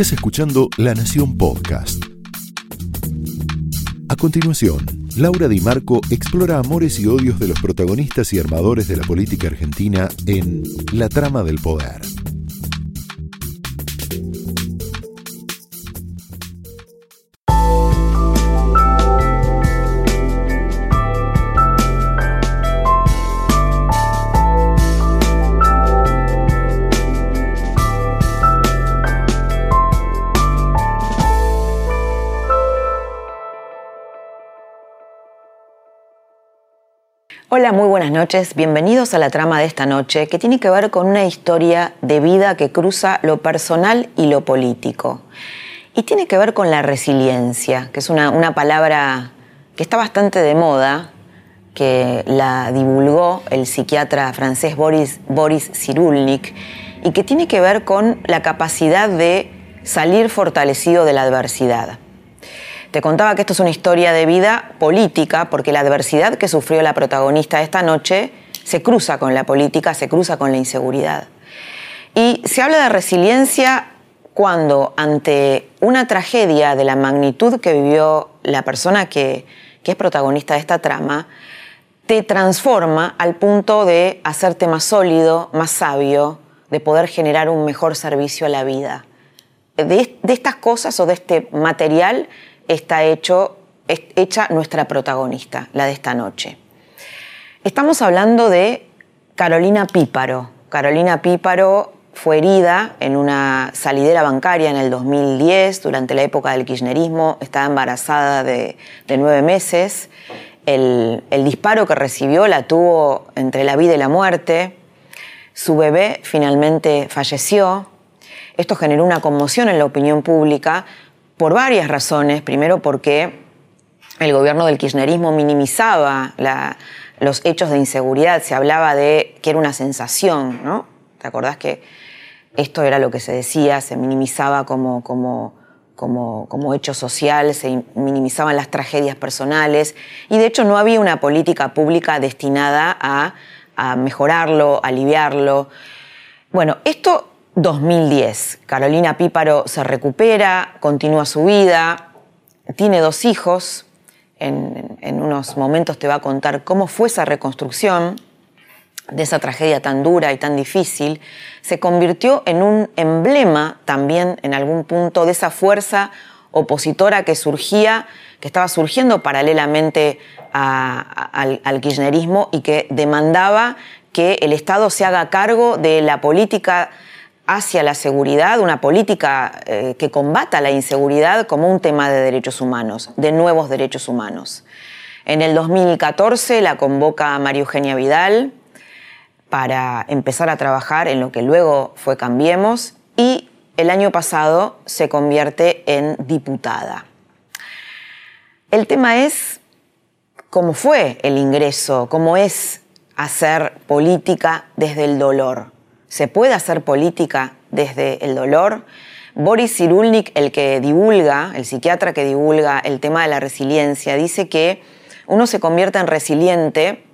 Estás escuchando La Nación Podcast. A continuación, Laura Di Marco explora amores y odios de los protagonistas y armadores de la política argentina en La Trama del Poder. Hola, muy buenas noches. Bienvenidos a la trama de esta noche que tiene que ver con una historia de vida que cruza lo personal y lo político. Y tiene que ver con la resiliencia, que es una, palabra que está bastante de moda, que la divulgó el psiquiatra francés Boris, Boris Cyrulnik, y que tiene que ver con la capacidad de salir fortalecido de la adversidad. Te contaba que esto es una historia de vida política porque la adversidad que sufrió la protagonista esta noche se cruza con la política, se cruza con la inseguridad. Y se habla de resiliencia cuando ante una tragedia de la magnitud que vivió la persona que, que es protagonista de esta trama, te transforma al punto de hacerte más sólido, más sabio, de poder generar un mejor servicio a la vida. De, de, estas cosas o de este material está hecha nuestra protagonista, la de esta noche. Estamos hablando de Carolina Píparo. Carolina Píparo fue herida en una salidera bancaria en el 2010, durante la época del kirchnerismo, estaba embarazada de, nueve meses. El, disparo que recibió la tuvo entre la vida y la muerte. Su bebé finalmente falleció. Esto generó una conmoción en la opinión pública por varias razones. Primero porque el gobierno del kirchnerismo minimizaba los hechos de inseguridad, se hablaba de que era una sensación, ¿no? ¿Te acordás que esto era lo que se decía, se minimizaba como, como, como, hecho social, se minimizaban las tragedias personales y de hecho no había una política pública destinada a, a mejorarlo, aliviarlo. Bueno, esto 2010. Carolina Píparo se recupera, continúa su vida, tiene dos hijos. En, unos momentos te va a contar cómo fue esa reconstrucción de esa tragedia tan dura y tan difícil. Se convirtió en un emblema también en algún punto de esa fuerza opositora que surgía, que estaba surgiendo paralelamente al, al kirchnerismo y que demandaba que el Estado se haga cargo de la política hacia la seguridad, una política eh, que combata la inseguridad como un tema de derechos humanos, de nuevos derechos humanos. En el 2014 la convoca María Eugenia Vidal para empezar a trabajar en lo que luego fue Cambiemos y el año pasado se convierte en diputada. El tema es cómo fue el ingreso, cómo es hacer política desde el dolor se puede hacer política desde el dolor. Boris Cyrulnik, el que divulga, el psiquiatra que divulga el tema de la resiliencia, dice que uno se convierte en resiliente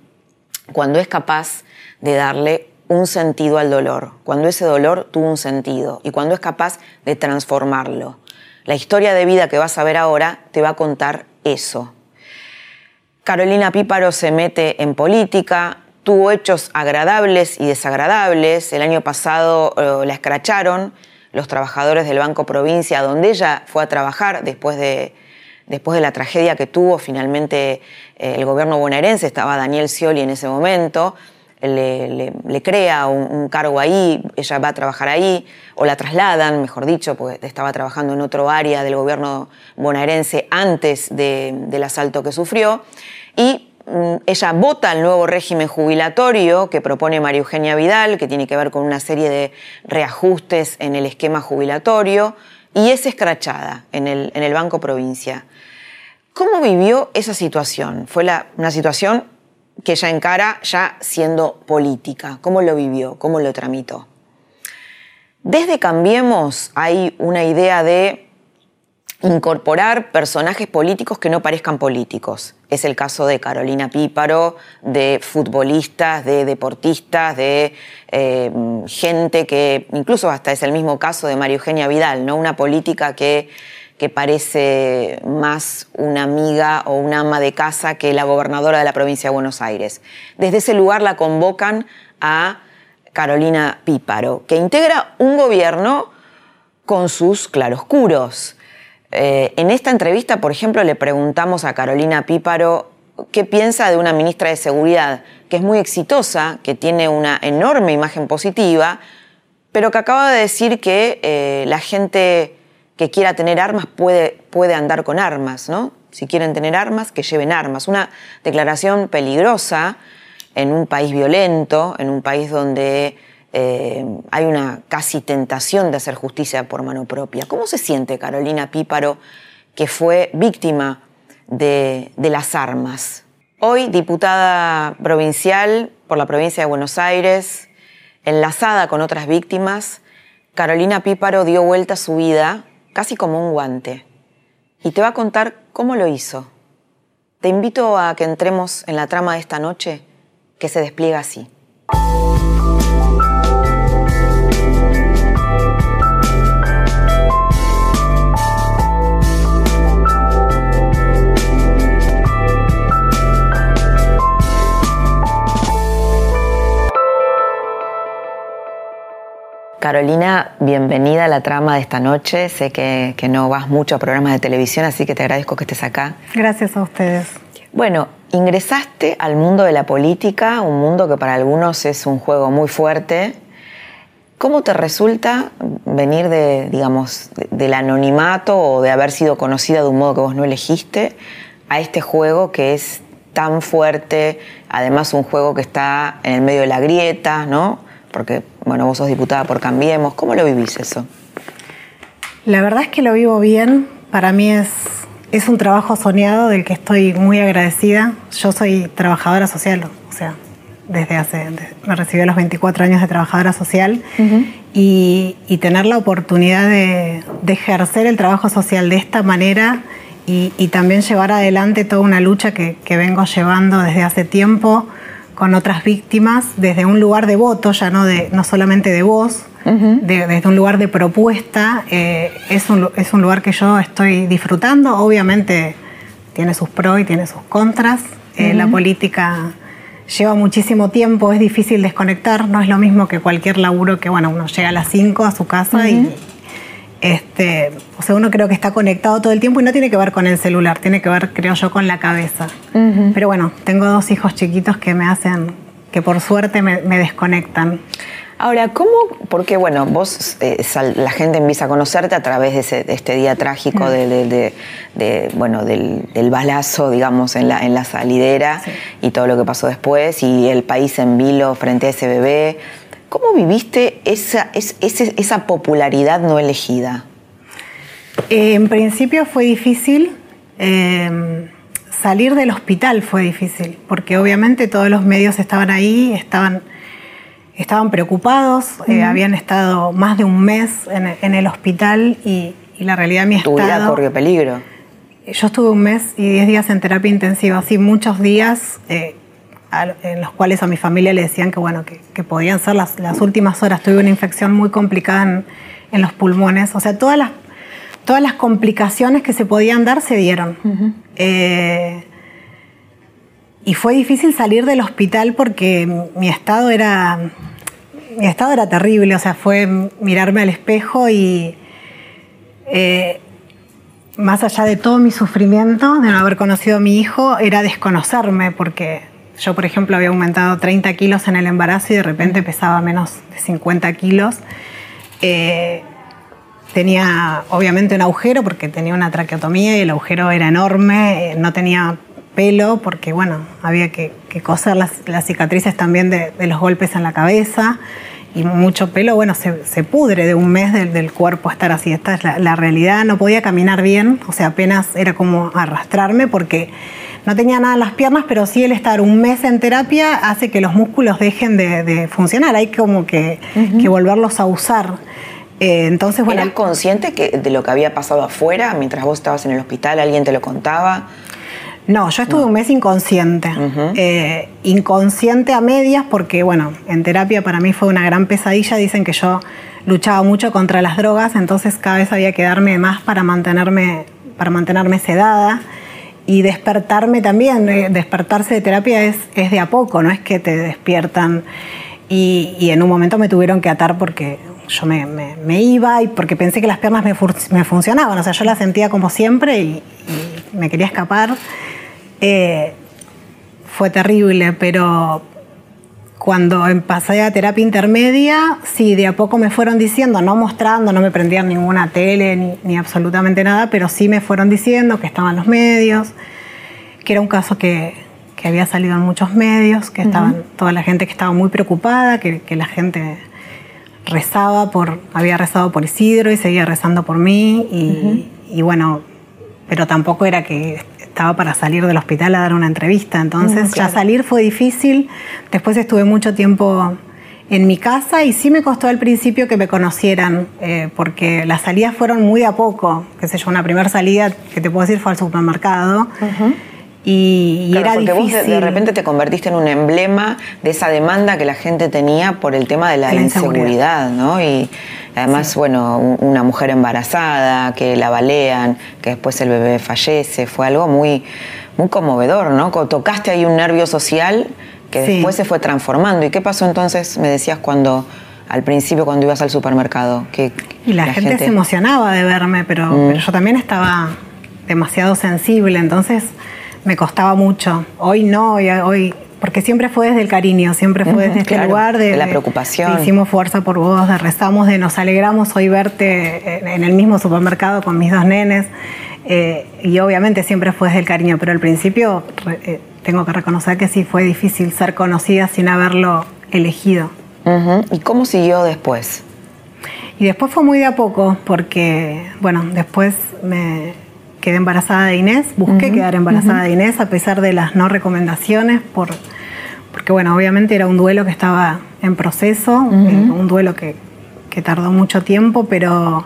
cuando es capaz de darle un sentido al dolor, cuando ese dolor tuvo un sentido y cuando es capaz de transformarlo. La historia de vida que vas a ver ahora te va a contar eso. Carolina Píparo se mete en política, tuvo hechos agradables y desagradables. El año pasado eh, la escracharon los trabajadores del Banco Provincia, donde ella fue a trabajar después de, después de la tragedia que tuvo. Finalmente eh, el gobierno bonaerense, estaba Daniel Scioli en ese momento, le, crea un, cargo ahí, ella va a trabajar ahí, o la trasladan, mejor dicho, porque estaba trabajando en otro área del gobierno bonaerense antes del asalto que sufrió. Y ella vota el nuevo régimen jubilatorio que propone María Eugenia Vidal, que tiene que ver con una serie de reajustes en el esquema jubilatorio, y es escrachada en el, en el Banco Provincia. ¿Cómo vivió esa situación? Fue una situación que ella encara ya siendo política. ¿Cómo lo vivió? ¿Cómo lo tramitó? Desde Cambiemos hay una idea de incorporar personajes políticos que no parezcan políticos es el caso de Carolina Píparo, de futbolistas, de deportistas, de eh, gente que, incluso hasta es el mismo caso de María Eugenia Vidal, ¿no? Una política que, que parece más una amiga o una ama de casa que la gobernadora de la provincia de Buenos Aires. Desde ese lugar la convocan a Carolina Píparo, que integra un gobierno con sus claroscuros. Eh, en esta entrevista, por ejemplo, le preguntamos a Carolina Píparo qué piensa de una ministra de Seguridad que es muy exitosa, que tiene una enorme imagen positiva, pero que acaba de decir que eh, la gente que quiera tener armas puede, puede andar con armas, ¿no? Si quieren tener armas, que lleven armas. Una declaración peligrosa en un país violento, en un país donde eh, hay una casi tentación de hacer justicia por mano propia. ¿Cómo se siente Carolina Píparo, que fue víctima de, de las armas? Hoy diputada provincial por la provincia de Buenos Aires, enlazada con otras víctimas, Carolina Píparo dio vuelta a su vida casi como un guante y te va a contar cómo lo hizo. Te invito a que entremos en la trama de esta noche que se despliega así. Carolina, bienvenida a la trama de esta noche. Sé que, no vas mucho a programas de televisión, así que te agradezco que estés acá. Gracias a ustedes. Bueno, ingresaste al mundo de la política, un mundo que para algunos es un juego muy fuerte. ¿Cómo te resulta venir de, digamos, del anonimato o de haber sido conocida de un modo que vos no elegiste a este juego que es tan fuerte, además un juego que está en el medio de la grieta, ¿no? Porque bueno, vos sos diputada por Cambiemos. ¿Cómo lo vivís eso? La verdad es que lo vivo bien. Para mí es, es un trabajo soñado del que estoy muy agradecida. Yo soy trabajadora social, o sea, desde hace, me recibí a los 24 años de trabajadora social y, tener la oportunidad de, ejercer el trabajo social de esta manera y, también llevar adelante toda una lucha que, que vengo llevando desde hace tiempo con otras víctimas desde un lugar de voto, ya no, de, no solamente de voz, desde un lugar de propuesta. Eh, es, un, es, un, lugar que yo estoy disfrutando. Obviamente tiene sus pros y tiene sus contras. Eh, la política lleva muchísimo tiempo, es difícil desconectar, no es lo mismo que cualquier laburo que, bueno, uno llega a las 5 a su casa y este, o sea, uno creo que está conectado todo el tiempo y no tiene que ver con el celular, tiene que ver, creo yo, con la cabeza. Pero bueno, tengo dos hijos chiquitos que me hacen, que por suerte me, desconectan. Ahora, ¿cómo? Porque, bueno, vos, eh, la gente empieza a conocerte a través de, este día trágico mm. de, bueno, del, balazo, digamos, en la, en la salidera y todo lo que pasó después y el país en vilo frente a ese bebé. ¿Cómo viviste esa, esa popularidad no elegida? Eh, en principio fue difícil. Eh, salir del hospital fue difícil, porque obviamente todos los medios estaban ahí, estaban, estaban preocupados, eh, habían estado más de un mes en, el hospital y, la realidad mi estado... ¿Tu vida corrió peligro? Yo estuve un mes y diez días en terapia intensiva, así muchos días en los cuales a mi familia le decían que, bueno, que, podían ser las, últimas horas. Tuve una infección muy complicada en, los pulmones. O sea, todas las, todas las complicaciones que se podían dar se dieron. Eh, y fue difícil salir del hospital porque mi estado era, mi estado era terrible. O sea, fue mirarme al espejo y... Eh, más allá de todo mi sufrimiento de no haber conocido a mi hijo, era desconocerme, porque yo, por ejemplo, había aumentado 30 kilos en el embarazo y de repente pesaba menos de 50 kilos. Eh, tenía obviamente un agujero porque tenía una traqueotomía y el agujero era enorme, eh, no tenía pelo porque, bueno, había que, coser las, cicatrices también de, los golpes en la cabeza y mucho pelo, bueno, se, pudre de un mes del, cuerpo estar así. Esta es la, la realidad, no podía caminar bien, o sea, apenas era como arrastrarme porque no tenía nada en las piernas, pero sí el estar un mes en terapia hace que los músculos dejen de, funcionar. Hay como que, volverlos a usar. Eh, entonces, bueno, ¿Eras consciente que, de lo que había pasado afuera mientras vos estabas en el hospital? ¿Alguien te lo contaba? No, yo estuve un mes inconsciente. Eh, inconsciente a medias porque, bueno, en terapia para mí fue una gran pesadilla. Dicen que yo luchaba mucho contra las drogas, entonces cada vez había que darme más para mantenerme, para mantenerme sedada. Y despertarme también, despertarse de terapia es, es de a poco, no es que te despiertan. Y, en un momento me tuvieron que atar porque yo me, iba y porque pensé que las piernas me, me, funcionaban. O sea, yo las sentía como siempre y, me quería escapar. Eh, fue terrible, pero cuando pasé a terapia intermedia, sí, de a poco me fueron diciendo, no mostrando, no me prendían ninguna tele ni, ni absolutamente nada, pero sí me fueron diciendo que estaban los medios, que era un caso que, que había salido en muchos medios, que estaban toda la gente que estaba muy preocupada, que, la gente rezaba por, había rezado por Isidro y seguía rezando por mí y, bueno, pero tampoco era que estaba para salir del hospital a dar una entrevista, entonces ya salir fue difícil, después estuve mucho tiempo en mi casa y sí me costó al principio que me conocieran, eh, porque las salidas fueron muy a poco, qué sé yo, una primera salida que te puedo decir fue al supermercado. Y, era porque vos de, repente te convertiste en un emblema de esa demanda que la gente tenía por el tema de la, inseguridad, ¿no? Y además, bueno, una mujer embarazada, que la balean, que después el bebé fallece, fue algo muy, muy conmovedor, ¿no? Tocaste ahí un nervio social que después se fue transformando. ¿Y qué pasó entonces, me decías, cuando al principio cuando ibas al supermercado? Que, y la, gente, se emocionaba de verme, pero, mm. pero yo también estaba demasiado sensible, entonces me costaba mucho. Hoy no, hoy, porque siempre fue desde el cariño, siempre fue desde este lugar de, la preocupación. hicimos fuerza por vos, de rezamos, de nos alegramos hoy verte en, el mismo supermercado con mis dos nenes. Eh, y obviamente siempre fue desde el cariño, pero al principio eh, tengo que reconocer que sí fue difícil ser conocida sin haberlo elegido. ¿Y cómo siguió después? Y después fue muy de a poco, porque, bueno, después me, quedé embarazada de Inés, busqué quedar embarazada de Inés a pesar de las no recomendaciones, por, porque bueno, obviamente era un duelo que estaba en proceso, un duelo que, tardó mucho tiempo, pero,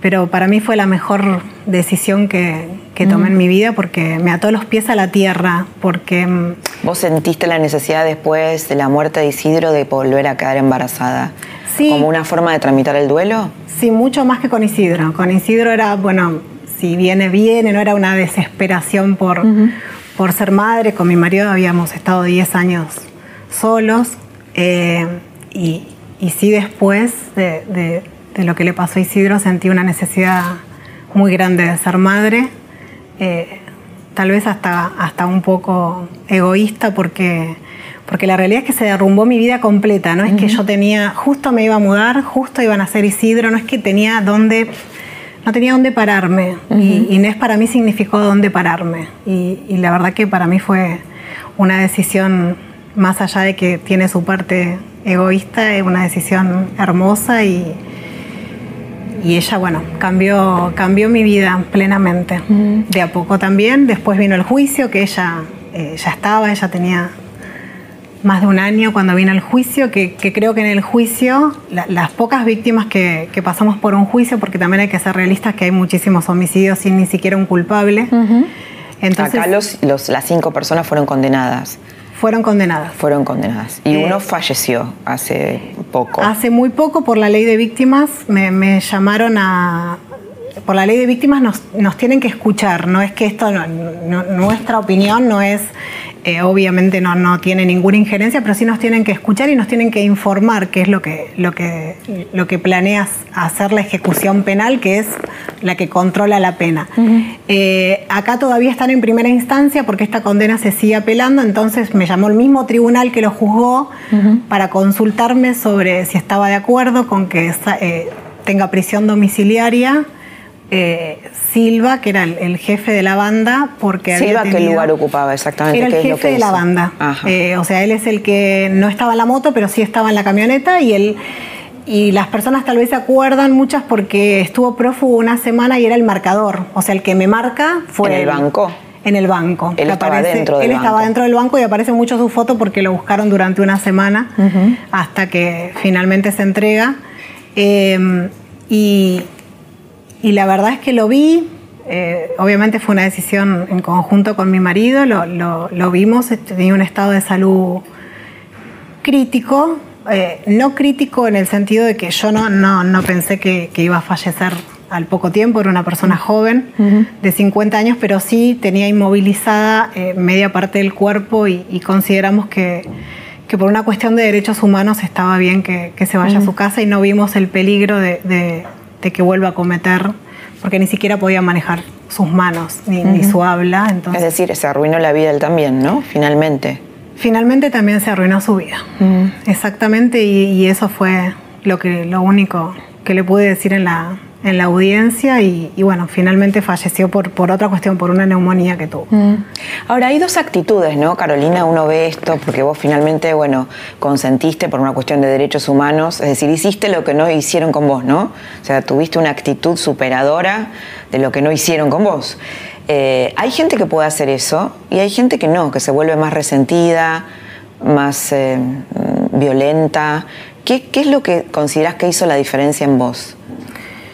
pero para mí fue la mejor decisión que, tomé en mi vida porque me ató los pies a la tierra, porque... Mm, ¿Vos sentiste la necesidad después de la muerte de Isidro de volver a quedar embarazada? Sí. ¿Como una forma de tramitar el duelo? Sí, mucho más que con Isidro. Con Isidro era, bueno, si viene, viene, no era una desesperación por, por ser madre. Con mi marido habíamos estado 10 años solos eh, y, y, sí después de, lo que le pasó a Isidro sentí una necesidad muy grande de ser madre, eh, tal vez hasta, hasta un poco egoísta porque, porque la realidad es que se derrumbó mi vida completa, no es que yo tenía, justo me iba a mudar, justo iban a ser Isidro, no es que tenía dónde no tenía dónde pararme. Y Inés para mí significó dónde pararme. Y, la verdad que para mí fue una decisión, más allá de que tiene su parte egoísta, es una decisión hermosa y, y ella, bueno, cambió, cambió mi vida plenamente. De a poco también. Después vino el juicio, que ella eh, ya estaba, ella tenía más de un año cuando vino el juicio, que, creo que en el juicio, las pocas víctimas que, pasamos por un juicio, porque también hay que ser realistas que hay muchísimos homicidios sin ni siquiera un culpable. Entonces, Acá los, las cinco personas fueron condenadas. Fueron condenadas. Fueron condenadas. Y uno eh, falleció hace poco. Hace muy poco por la ley de víctimas me, llamaron a... Por la ley de víctimas nos, nos tienen que escuchar, no es que esto, nuestra opinión no es eh, obviamente no, no tiene ninguna injerencia, pero sí nos tienen que escuchar y nos tienen que informar qué es lo que, lo que, lo que planeas hacer la ejecución penal, que es la que controla la pena. Eh, acá todavía están en primera instancia porque esta condena se sigue apelando, entonces me llamó el mismo tribunal que lo juzgó para consultarme sobre si estaba de acuerdo con que eh, tenga prisión domiciliaria eh, Silva, que era el, jefe de la banda, porque Silva, ¿qué lugar ocupaba exactamente? Era el jefe de la banda. Eh, o sea, él es el que no estaba en la moto, pero sí estaba en la camioneta y él y las personas tal vez se acuerdan muchas porque estuvo prófugo una semana y era el marcador. O sea, el que me marca fue. ¿En el banco? En el banco. Él estaba dentro del Él estaba dentro del banco y aparece mucho su foto porque lo buscaron durante una semana hasta que finalmente se entrega. Eh, y, y la verdad es que lo vi, eh, obviamente fue una decisión en conjunto con mi marido, lo, vimos, este, tenía un estado de salud crítico, eh, no crítico en el sentido de que yo no, no, pensé que, iba a fallecer al poco tiempo, era una persona joven de 50 años, pero sí tenía inmovilizada eh, media parte del cuerpo y, consideramos que, por una cuestión de derechos humanos estaba bien que, se vaya a su casa y no vimos el peligro de, que vuelva a cometer, porque ni siquiera podía manejar sus manos ni, su habla. Es decir, se arruinó la vida él también, ¿no? Finalmente. Finalmente también se arruinó su vida. Exactamente, y, eso fue lo, que, lo único que le pude decir en la, en la audiencia y, bueno, finalmente falleció por, otra cuestión, por una neumonía que tuvo. Ahora, hay dos actitudes, ¿no, Carolina? Uno ve esto porque vos finalmente, bueno, consentiste por una cuestión de derechos humanos, es decir, hiciste lo que no hicieron con vos, ¿no? O sea, tuviste una actitud superadora de lo que no hicieron con vos. Eh, hay gente que puede hacer eso y hay gente que no, que se vuelve más resentida, más eh, violenta. ¿Qué, es lo que consideras que hizo la diferencia en vos?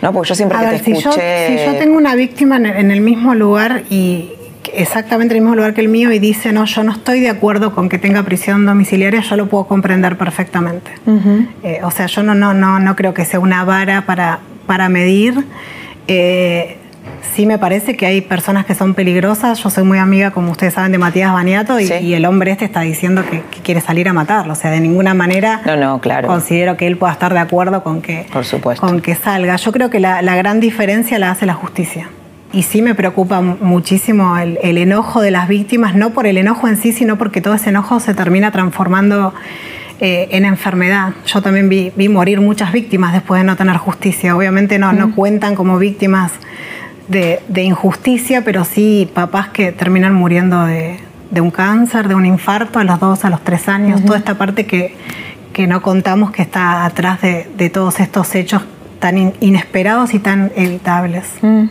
¿No? Porque yo siempre que te escuché... si yo tengo una víctima en el mismo lugar y exactamente en el mismo lugar que el mío y dice, no, yo no estoy de acuerdo con que tenga prisión domiciliaria, yo lo puedo comprender perfectamente. Eh, o sea, yo no, no, no, no creo que sea una vara para, para medir sí me parece que hay personas que son peligrosas. Yo soy muy amiga, como ustedes saben, de Matías Baniato y, el hombre este está diciendo que, quiere salir a matarlo. O sea, de ninguna manera no, no, claro. considero que él pueda estar de acuerdo con que, Por supuesto. Con que salga. Yo creo que la, gran diferencia la hace la justicia. Y sí me preocupa muchísimo el, enojo de las víctimas, no por el enojo en sí, sino porque todo ese enojo se termina transformando eh, en enfermedad. Yo también vi, morir muchas víctimas después de no tener justicia. Obviamente no, no cuentan como víctimas de, injusticia, pero sí papás que terminan muriendo de, un cáncer, de un infarto a los dos, a los tres años, toda esta parte que, que, no contamos que está atrás de, todos estos hechos tan inesperados y tan evitables. Mm.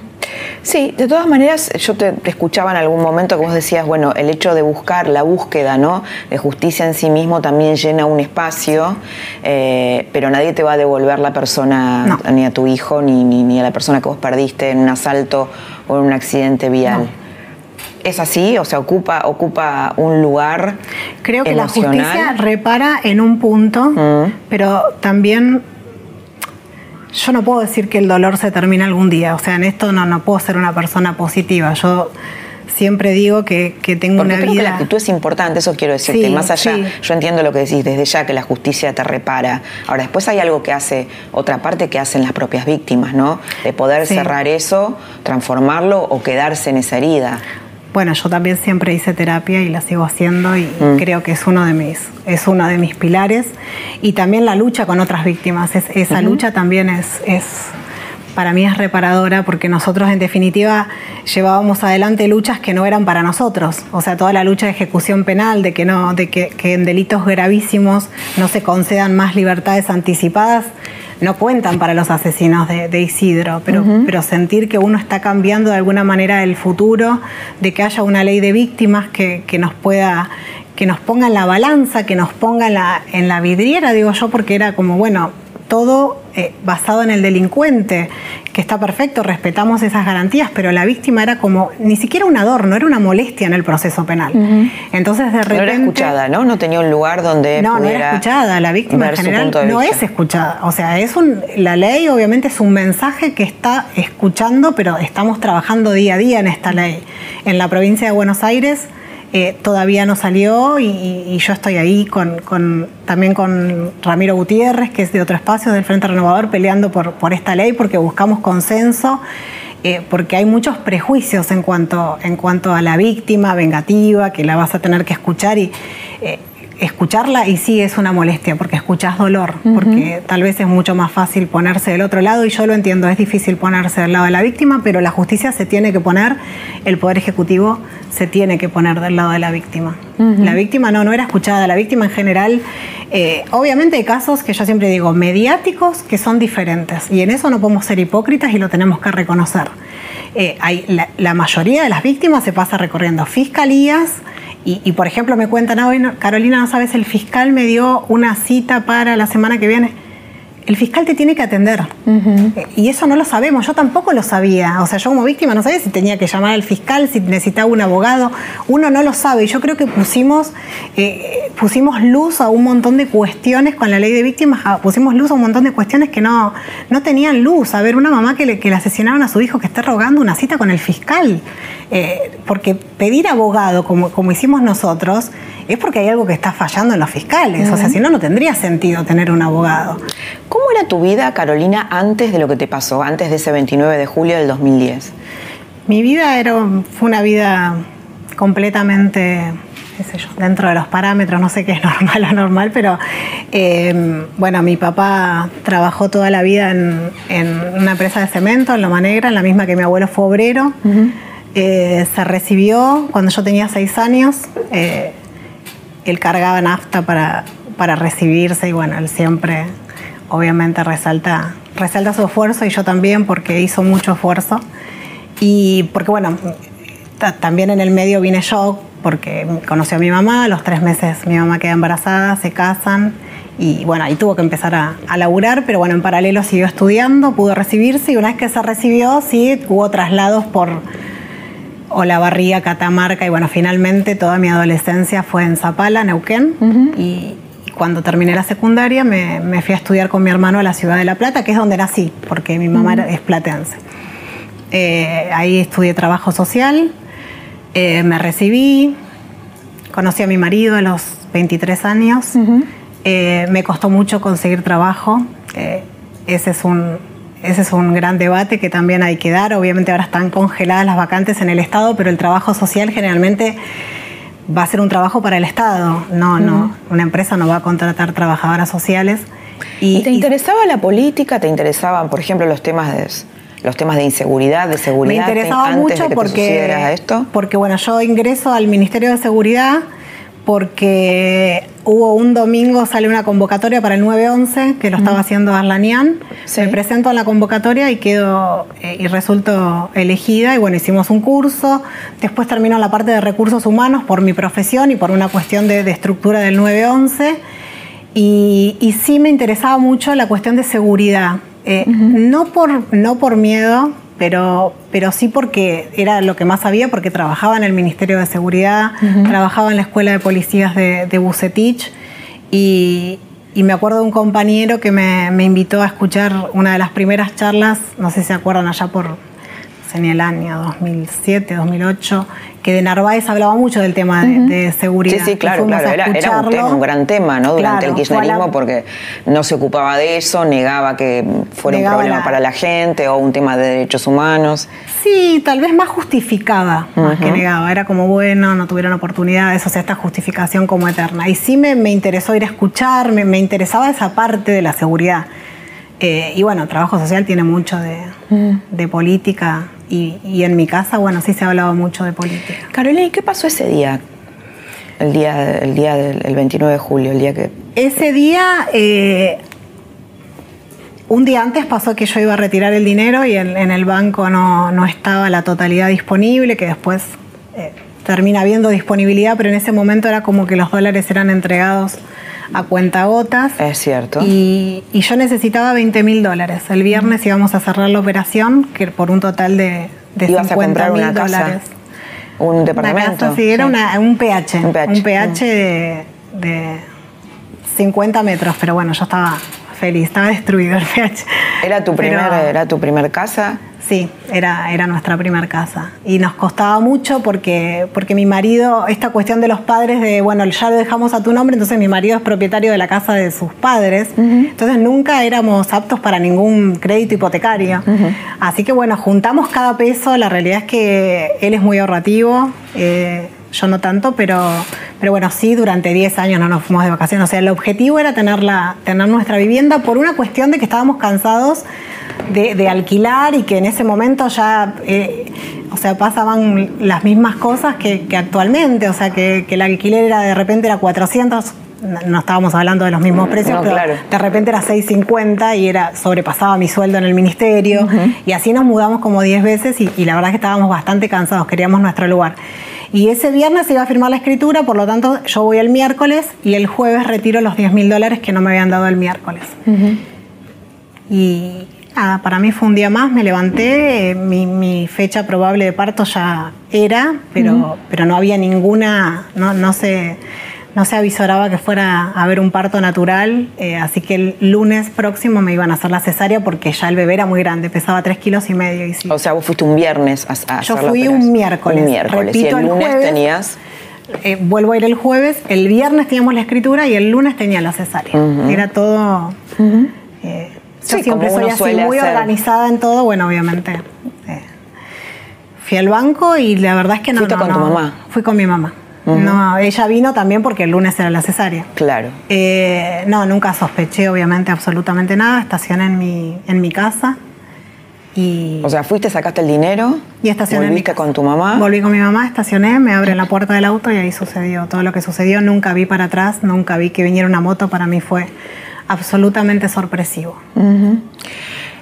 Sí, de todas maneras, yo te, escuchaba en algún momento que vos decías, bueno, el hecho de buscar, la búsqueda, ¿no? De justicia en sí mismo también llena un espacio, eh, pero nadie te va a devolver la persona, ni a tu hijo, ni, ni, a la persona que vos perdiste en un asalto o en un accidente vial. ¿Es así? O sea, ocupa, ocupa un lugar. Creo que la justicia repara en un punto, mm. pero también yo no puedo decir que el dolor se termina algún día, o sea, en esto no, no puedo ser una persona positiva. Yo siempre digo que, que tengo Porque una creo vida. Que la actitud es importante, eso quiero decirte. Más allá, yo entiendo lo que decís desde ya, que la justicia te repara. Ahora, después hay algo que hace, otra parte que hacen las propias víctimas, ¿no? De poder cerrar eso, transformarlo o quedarse en esa herida. Bueno, yo también siempre hice terapia y la sigo haciendo y mm. creo que es uno de mis, es uno de mis pilares. Y también la lucha con otras víctimas. esa lucha también es, es, para mí es reparadora porque nosotros en definitiva llevábamos adelante luchas que no eran para nosotros. O sea, toda la lucha de ejecución penal, de que no, de que, que en delitos gravísimos no se concedan más libertades anticipadas no cuentan para los asesinos de, Isidro, pero, pero sentir que uno está cambiando de alguna manera el futuro, de que haya una ley de víctimas que, nos pueda que nos ponga en la balanza, que nos ponga en la, en la vidriera, digo yo, porque era como, bueno, todo eh, basado en el delincuente, que está perfecto, respetamos esas garantías, pero la víctima era como ni siquiera un adorno, era una molestia en el proceso penal. Entonces de repente... No era escuchada, ¿no? No tenía un lugar donde... No, no era escuchada, la víctima en general no es escuchada. O sea, es un, la ley obviamente es un mensaje que está escuchando, pero estamos trabajando día a día en esta ley. En la provincia de Buenos Aires eh, todavía no salió y, yo estoy ahí con, también con Ramiro Gutiérrez, que es de otro espacio del Frente Renovador, peleando por, esta ley porque buscamos consenso. Eh, porque hay muchos prejuicios en cuanto, en cuanto a la víctima vengativa, que la vas a tener que escuchar y eh, escucharla y sí es una molestia porque escuchas dolor, porque tal vez es mucho más fácil ponerse del otro lado y yo lo entiendo, es difícil ponerse del lado de la víctima, pero la justicia se tiene que poner, el Poder Ejecutivo se tiene que poner del lado de la víctima. La víctima no, no era escuchada, la víctima en general, eh, obviamente hay casos que yo siempre digo, mediáticos que son diferentes y en eso no podemos ser hipócritas y lo tenemos que reconocer. Eh, hay, la mayoría de las víctimas se pasa recorriendo fiscalías, y, por ejemplo, me cuentan, hoy Carolina, no sabes, el fiscal me dio una cita para la semana que viene. El fiscal te tiene que atender. Y eso no lo sabemos, yo tampoco lo sabía. O sea, yo como víctima no sabía si tenía que llamar al fiscal, si necesitaba un abogado. Uno no lo sabe. Y yo creo que pusimos, eh, pusimos luz a un montón de cuestiones con la ley de víctimas, pusimos luz a un montón de cuestiones que no, no tenían luz. A ver, una mamá que le, que le asesinaron a su hijo que esté rogando una cita con el fiscal. Eh, porque pedir abogado, como, como hicimos nosotros, es porque hay algo que está fallando en los fiscales. O sea, si no, no tendría sentido tener un abogado. ¿Cómo era tu vida, Carolina, antes de lo que te pasó, antes de ese 29 de julio del 2010? Mi vida era, fue una vida completamente, qué sé yo, dentro de los parámetros, no sé qué es normal o normal, pero eh, bueno, mi papá trabajó toda la vida en, una empresa de cemento, en Loma Negra, en la misma que mi abuelo fue obrero. Eh, se recibió cuando yo tenía seis años. Eh, él cargaba nafta para, para recibirse y bueno, él siempre obviamente resalta, resalta su esfuerzo y yo también porque hizo mucho esfuerzo. Y porque bueno, también en el medio vine yo porque conoció a mi mamá, a los tres meses mi mamá queda embarazada, se casan y bueno, ahí tuvo que empezar a, a, laburar, pero bueno, en paralelo siguió estudiando, pudo recibirse y una vez que se recibió, sí, hubo traslados por Olavarría, Catamarca y bueno, finalmente toda mi adolescencia fue en Zapala, Neuquén y, cuando terminé la secundaria me, fui a estudiar con mi hermano a la ciudad de La Plata, que es donde nací, porque mi mamá es platense. Eh, ahí estudié trabajo social, eh, me recibí, conocí a mi marido a los 23 años, eh, me costó mucho conseguir trabajo, ese es un, ese es un gran debate que también hay que dar. Obviamente ahora están congeladas las vacantes en el Estado, pero el trabajo social generalmente va a ser un trabajo para el Estado. No, no, una empresa no va a contratar trabajadoras sociales. ¿Y, te interesaba la política? ¿Te interesaban, por ejemplo, los temas de los temas de inseguridad, de seguridad? Me interesaba mucho porque, esto? porque bueno, yo ingreso al Ministerio de Seguridad porque hubo un domingo, sale una convocatoria para el 911, que lo estaba haciendo Arlanian. Me presento a la convocatoria y quedo eh, y resulto elegida. Y bueno, hicimos un curso. Después termino la parte de recursos humanos por mi profesión y por una cuestión de, estructura del 911. Y, y, sí me interesaba mucho la cuestión de seguridad. Eh, no, por, no por miedo, pero, pero sí porque era lo que más sabía, porque trabajaba en el Ministerio de Seguridad, trabajaba en la Escuela de Policías de, de Bucetich y, y, me acuerdo de un compañero que me, me, invitó a escuchar una de las primeras charlas, no sé si se acuerdan allá por en el año 2007, 2008, que de Narváez hablaba mucho del tema de, seguridad. Sí, sí, claro, claro. Era, un, gran tema ¿no? durante el kirchnerismo porque no se ocupaba de eso, negaba que fuera un problema para la gente o un tema de derechos humanos. Sí, tal vez más justificaba más que negaba. Era como, bueno, no tuvieron oportunidades, o sea, esta justificación como eterna. Y sí me, me interesó ir a escuchar, me, me interesaba esa parte de la seguridad. Eh, y bueno, trabajo social tiene mucho de, de política y, en mi casa, bueno, sí se ha hablado mucho de política. Carolina, ¿y qué pasó ese día? El día, el día del 29 de julio, el día que... Ese día, eh, un día antes pasó que yo iba a retirar el dinero y en, el banco no, no, estaba la totalidad disponible, que después eh, termina habiendo disponibilidad, pero en ese momento era como que los dólares eran entregados a cuentagotas. Es cierto. Y, yo necesitaba 20 mil dólares. El viernes íbamos a cerrar la operación que por un total de, de 50 mil dólares. ¿Un departamento? sí, era un PH. Un PH, de, 50 metros, pero bueno, yo estaba feliz, estaba destruido el PH. ¿Era tu, primer, ¿era tu primer casa? Sí, era, era nuestra primera casa. Y nos costaba mucho porque, porque mi marido, esta cuestión de los padres de, bueno, ya lo dejamos a tu nombre, entonces mi marido es propietario de la casa de sus padres. Entonces nunca éramos aptos para ningún crédito hipotecario. Así que bueno, juntamos cada peso. La realidad es que él es muy ahorrativo. Eh, yo no tanto, pero, pero bueno, sí, durante 10 años no nos fuimos de vacaciones. O sea, el objetivo era tener, tener nuestra vivienda por una cuestión de que estábamos cansados de, alquilar y que en ese momento ya, eh, o sea, pasaban las mismas cosas que, actualmente, o sea, que, el alquiler era de repente era 400, no estábamos hablando de los mismos precios, pero de repente era 650 y era sobrepasaba mi sueldo en el ministerio y así nos mudamos como 10 veces y, y, la verdad es que estábamos bastante cansados, queríamos nuestro lugar. Y ese viernes se iba a firmar la escritura, por lo tanto yo voy el miércoles y el jueves retiro los 10 mil dólares que no me habían dado el miércoles. Y nada, para mí fue un día más, me levanté, eh, mi, fecha probable de parto ya era, pero, pero no había ninguna, no, no se no se avisoraba que fuera a haber un parto natural, eh, así que el lunes próximo me iban a hacer la cesárea porque ya el bebé era muy grande, pesaba tres kilos y medio. Y O sea, vos fuiste un viernes a, a Yo fui un miércoles. Un miércoles. y el, lunes tenías... Eh, vuelvo a ir el jueves, el viernes teníamos la escritura y el lunes tenía la cesárea. Era todo... Eh, yo siempre soy así muy organizada en todo, bueno, obviamente. fui al banco y la verdad es que no... ¿Fuiste con tu mamá? Fui con mi mamá. No, ella vino también porque el lunes era la cesárea. Claro. Eh, no, nunca sospeché, obviamente, absolutamente nada. Estacioné en mi, en mi casa. Y o sea, fuiste, sacaste el dinero. Y estacioné. ¿Volviste con tu mamá? Volví con mi mamá, estacioné, me abre la puerta del auto y ahí sucedió todo lo que sucedió. Nunca vi para atrás, nunca vi que viniera una moto. Para mí fue absolutamente sorpresivo.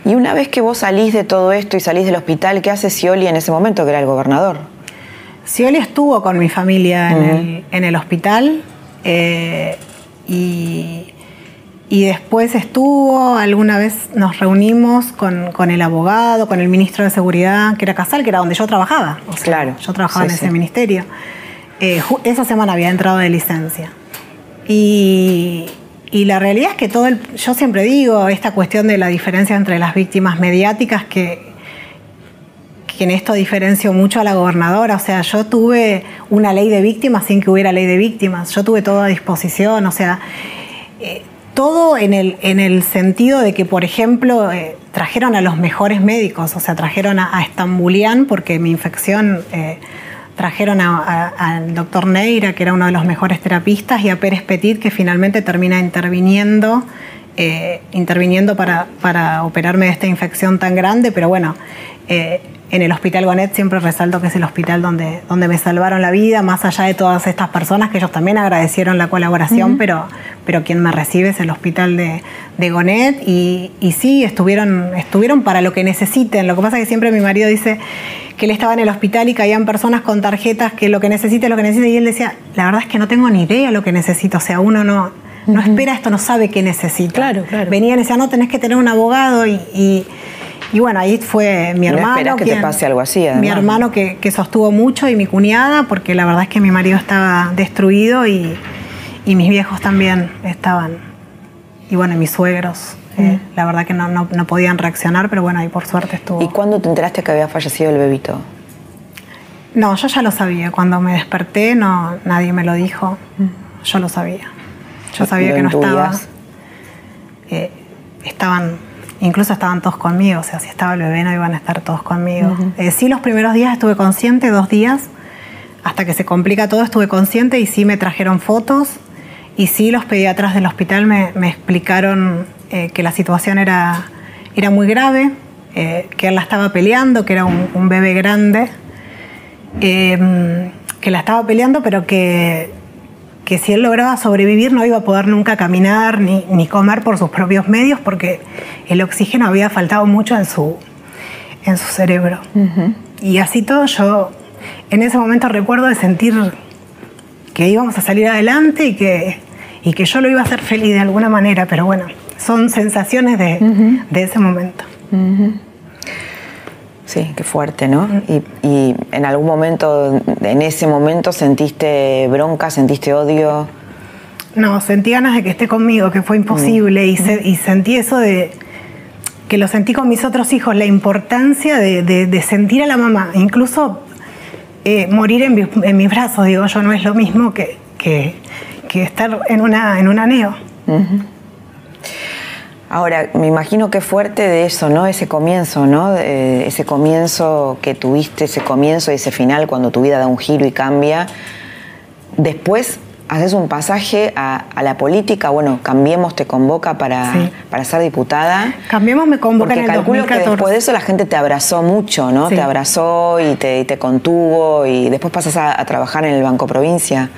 Y una vez que vos salís de todo esto y salís del hospital, ¿qué hace Scioli en ese momento, que era el gobernador? Scioli estuvo con mi familia en, el, hospital eh, y, después estuvo, alguna vez nos reunimos con, el abogado, con el ministro de Seguridad, que era Casal, que era donde yo trabajaba. claro. Yo trabajaba en ese ministerio. Eh, esa semana había entrado de licencia. Y, y la realidad es que todo el, yo siempre digo esta cuestión de la diferencia entre las víctimas mediáticas que que en esto diferencio mucho a la gobernadora. O sea, yo tuve una ley de víctimas sin que hubiera ley de víctimas. Yo tuve todo a disposición. O sea, eh, todo en el, en el sentido de que, por ejemplo, eh, trajeron a los mejores médicos. O sea, trajeron a, a Estambulian porque mi infección. Eh, trajeron al doctor Neira, que era uno de los mejores terapistas, y a Pérez Petit, que finalmente termina interviniendo interviniendo para, para, operarme de esta infección tan grande, pero bueno, en el Hospital Gonet siempre resalto que es el hospital donde, donde me salvaron la vida, más allá de todas estas personas que ellos también agradecieron la colaboración, pero, pero quien me recibe es el hospital de, de Gonet y, y, sí, estuvieron, estuvieron para lo que necesiten. Lo que pasa es que siempre mi marido dice que él estaba en el hospital y caían personas con tarjetas que lo que necesite, lo que necesite, y él decía, la verdad es que no tengo ni idea lo que necesito, o sea, uno no, no espera esto, no sabe qué necesita. Claro, claro. Venían y decían, no, tenés que tener un abogado y y bueno, ahí fue mi hermano. No que te pase algo así, Mi hermano que, sostuvo mucho y mi cuñada, porque la verdad es que mi marido estaba destruido y, mis viejos también estaban. Y bueno, mis suegros. Eh, mm. la verdad que no, no, podían reaccionar, pero bueno, ahí por suerte estuvo. ¿Y cuándo te enteraste que había fallecido el bebito? No, yo ya lo sabía. Cuando me desperté, no, nadie me lo dijo. Mm. Yo lo sabía. Yo sabía que no estaba. Eh, estaban Incluso estaban todos conmigo, o sea, si estaba el bebé no iban a estar todos conmigo. Eh, sí, los primeros días estuve consciente, dos días, hasta que se complica todo estuve consciente y sí me trajeron fotos y sí los pediatras del hospital me, explicaron eh, que la situación era, era muy grave, eh, que él la estaba peleando, que era un, un bebé grande, que la estaba peleando, pero que que si él lograba sobrevivir no iba a poder nunca caminar ni, comer por sus propios medios porque el oxígeno había faltado mucho en su, en su cerebro. Y así todo yo en ese momento recuerdo de sentir que íbamos a salir adelante y que, y que yo lo iba a hacer feliz de alguna manera, pero bueno, son sensaciones de, de ese momento. Sí, qué fuerte, ¿no? Y, en algún momento, en ese momento, sentiste bronca, sentiste odio. No, sentí ganas de que esté conmigo, que fue imposible, y, sentí eso de que lo sentí con mis otros hijos, la importancia de, sentir a la mamá, incluso eh, morir en, mis brazos, digo yo, no es lo mismo que, que, estar en una, en una neo. Ahora, me imagino que fuerte de eso, ¿no? Ese comienzo, ¿no? ese comienzo que tuviste, ese comienzo y ese final cuando tu vida da un giro y cambia. Después haces un pasaje a, la política, bueno, Cambiemos te convoca para, para ser diputada. Cambiemos me convoca Porque en el calculo que después de eso la gente te abrazó mucho, ¿no? Te abrazó y te, te, contuvo y después pasas a, a trabajar en el Banco Provincia.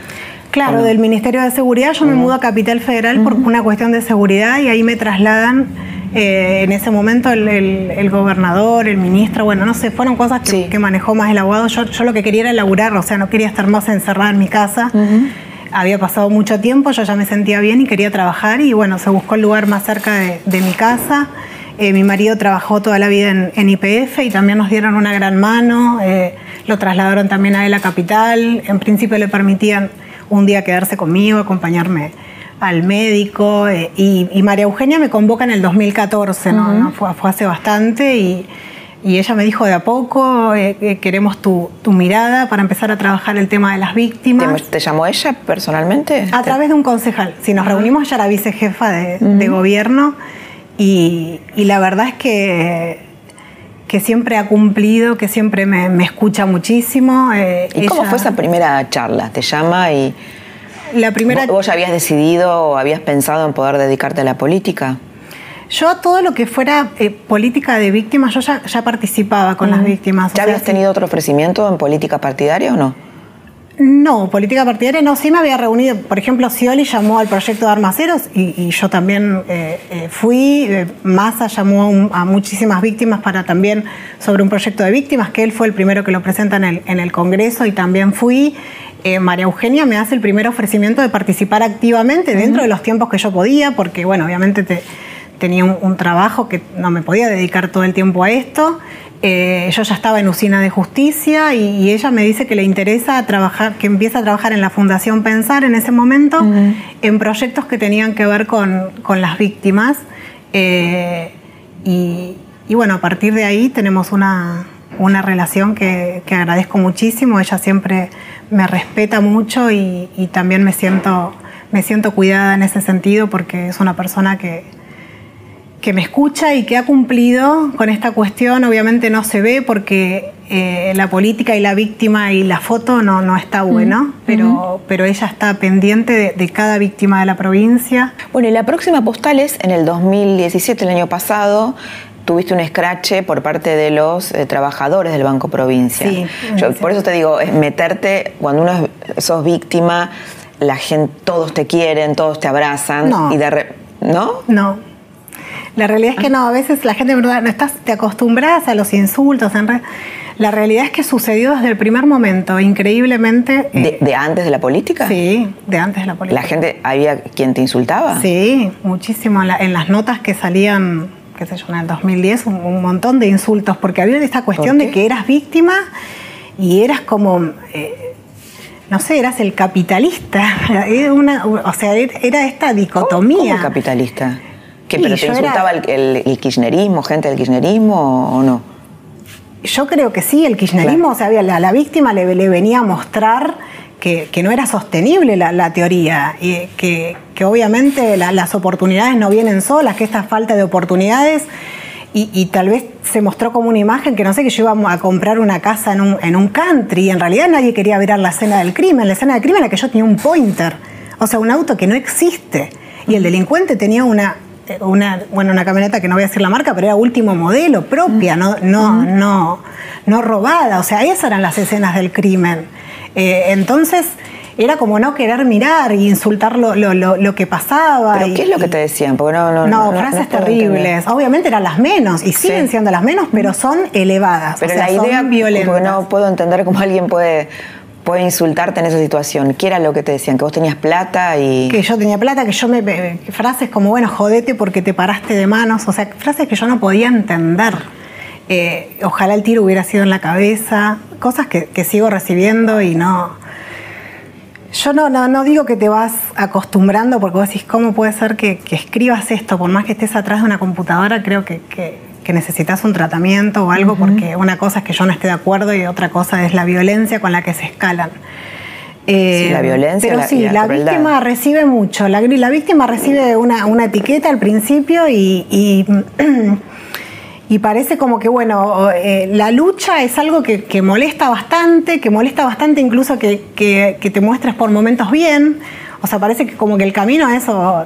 Claro, del Ministerio de Seguridad yo me mudo a Capital Federal por una cuestión de seguridad y ahí me trasladan eh, en ese momento el, gobernador, el ministro, bueno, no sé, fueron cosas que, manejó más el abogado. Yo, yo, lo que quería era laburar, o sea, no quería estar más encerrada en mi casa. Había pasado mucho tiempo, yo ya me sentía bien y quería trabajar y bueno, se buscó el lugar más cerca de, mi casa. Eh, mi marido trabajó toda la vida en, IPF y también nos dieron una gran mano. Eh, lo trasladaron también a él a Capital. En principio le permitían un día quedarse conmigo, acompañarme al médico. Eh, y, María Eugenia me convoca en el 2014, ¿no? Fue, hace bastante y, ella me dijo de a poco, queremos tu, mirada para empezar a trabajar el tema de las víctimas. ¿Te, llamó ella personalmente? A través de un concejal. Si nos reunimos, ella era vicejefa de, de gobierno. Y, la verdad es que, que siempre ha cumplido, que siempre me, escucha muchísimo. Eh, ¿Y cómo fue esa primera charla? ¿Te llama y... La primera... ¿Vos ya habías decidido o habías pensado en poder dedicarte a la política? Yo todo lo que fuera eh, política de víctimas, yo ya, participaba con las víctimas. ¿Ya habías tenido otro ofrecimiento en política partidaria o no? No, política partidaria no. Sí me había reunido, por ejemplo, Scioli llamó al proyecto de Armaceros y, yo también eh, eh, fui. Eh, Massa llamó a, muchísimas víctimas para también sobre un proyecto de víctimas, que él fue el primero que lo presenta en el, Congreso y también fui. María Eugenia me hace el primer ofrecimiento de participar activamente dentro de los tiempos que yo podía, porque, bueno, obviamente tenía un, trabajo que no me podía dedicar todo el tiempo a esto. Eh, yo ya estaba en usina de justicia y, ella me dice que le interesa trabajar, que empieza a trabajar en la Fundación Pensar en ese momento, en proyectos que tenían que ver con, las víctimas. Eh, y, bueno, a partir de ahí tenemos una, relación que, agradezco muchísimo. Ella siempre me respeta mucho y, y también me siento, me siento cuidada en ese sentido porque es una persona que, que me escucha y que ha cumplido con esta cuestión. Obviamente no se ve porque eh, la política y la víctima y la foto no, no está bueno, pero, pero ella está pendiente de, cada víctima de la provincia. Bueno, y la próxima postal es en el 2017, el año pasado, tuviste un escrache por parte de los eh, trabajadores del Banco Provincia. Sí, por eso te digo, es meterte, cuando uno es, sos víctima, la gente, todos te quieren, todos te abrazan y de ¿No? No, la realidad es que no, a veces la gente no estás, te acostumbras a los insultos. En la realidad es que sucedió desde el primer momento, increíblemente. Eh, ¿De, antes de la política? Sí, de antes de la política. ¿La gente, había quien te insultaba? Sí, muchísimo. En, las notas que salían, qué sé yo, en el 2010, un, montón de insultos, porque había esta cuestión de que eras víctima y eras como... Eh, no sé, eras el capitalista. Era o sea, era esta dicotomía. ¿Cómo capitalista? ¿Pero te insultaba el, kirchnerismo, gente del kirchnerismo o no? Yo creo que sí, el kirchnerismo, o sea, la, la víctima le, venía a mostrar que, no era sostenible la, teoría, y que, obviamente las oportunidades no vienen solas, que esta falta de oportunidades, y, tal vez se mostró como una imagen que no sé, que yo iba a comprar una casa en un, en un country, y en realidad nadie quería ver la escena del crimen, la escena del crimen era que yo tenía un pointer, o sea, un auto que no existe, y el delincuente tenía una una, bueno, una camioneta que no voy a decir la marca, pero era último modelo, propia, no, no, no, no robada. O sea, esas eran las escenas del crimen. Eh, entonces, era como no querer mirar y insultar lo, lo, que pasaba. ¿Pero qué es lo que te decían? Porque no, no, frases terribles. Obviamente eran las menos y siguen siendo las menos, pero son elevadas. Pero la idea, violentas. no puedo entender cómo alguien puede puede insultarte en esa situación? ¿Qué era lo que te decían? ¿Que vos tenías plata y...? Que yo tenía plata, que yo me... Frases como, bueno, jodete porque te paraste de manos, o sea, frases que yo no podía entender. Eh, ojalá el tiro hubiera sido en la cabeza, cosas que, sigo recibiendo y no... Yo no, no, digo que te vas acostumbrando porque vos decís, ¿cómo puede ser que, escribas esto? Por más que estés atrás de una computadora, creo que que necesitas un tratamiento o algo, porque una cosa es que yo no esté de acuerdo y otra cosa es la violencia con la que se escalan. sí, la eh, violencia. Pero sí, la, víctima recibe mucho. La, la víctima recibe una, una, etiqueta al principio y, y, parece como que, bueno, eh, la lucha es algo que, que, molesta bastante, que molesta bastante incluso que, que, te muestres por momentos bien. O sea, parece que como que el camino a eso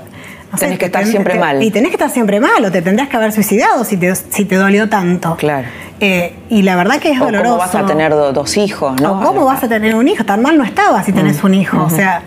tenés que estar siempre mal. Y tenés que estar siempre mal, o te tendrías que haber suicidado si te, si te dolió tanto. Claro. Eh, y la verdad que es doloroso. ¿Cómo vas a tener dos hijos, no? ¿Cómo vas a tener un hijo? Tan mal no estaba si tenés un hijo. O sea,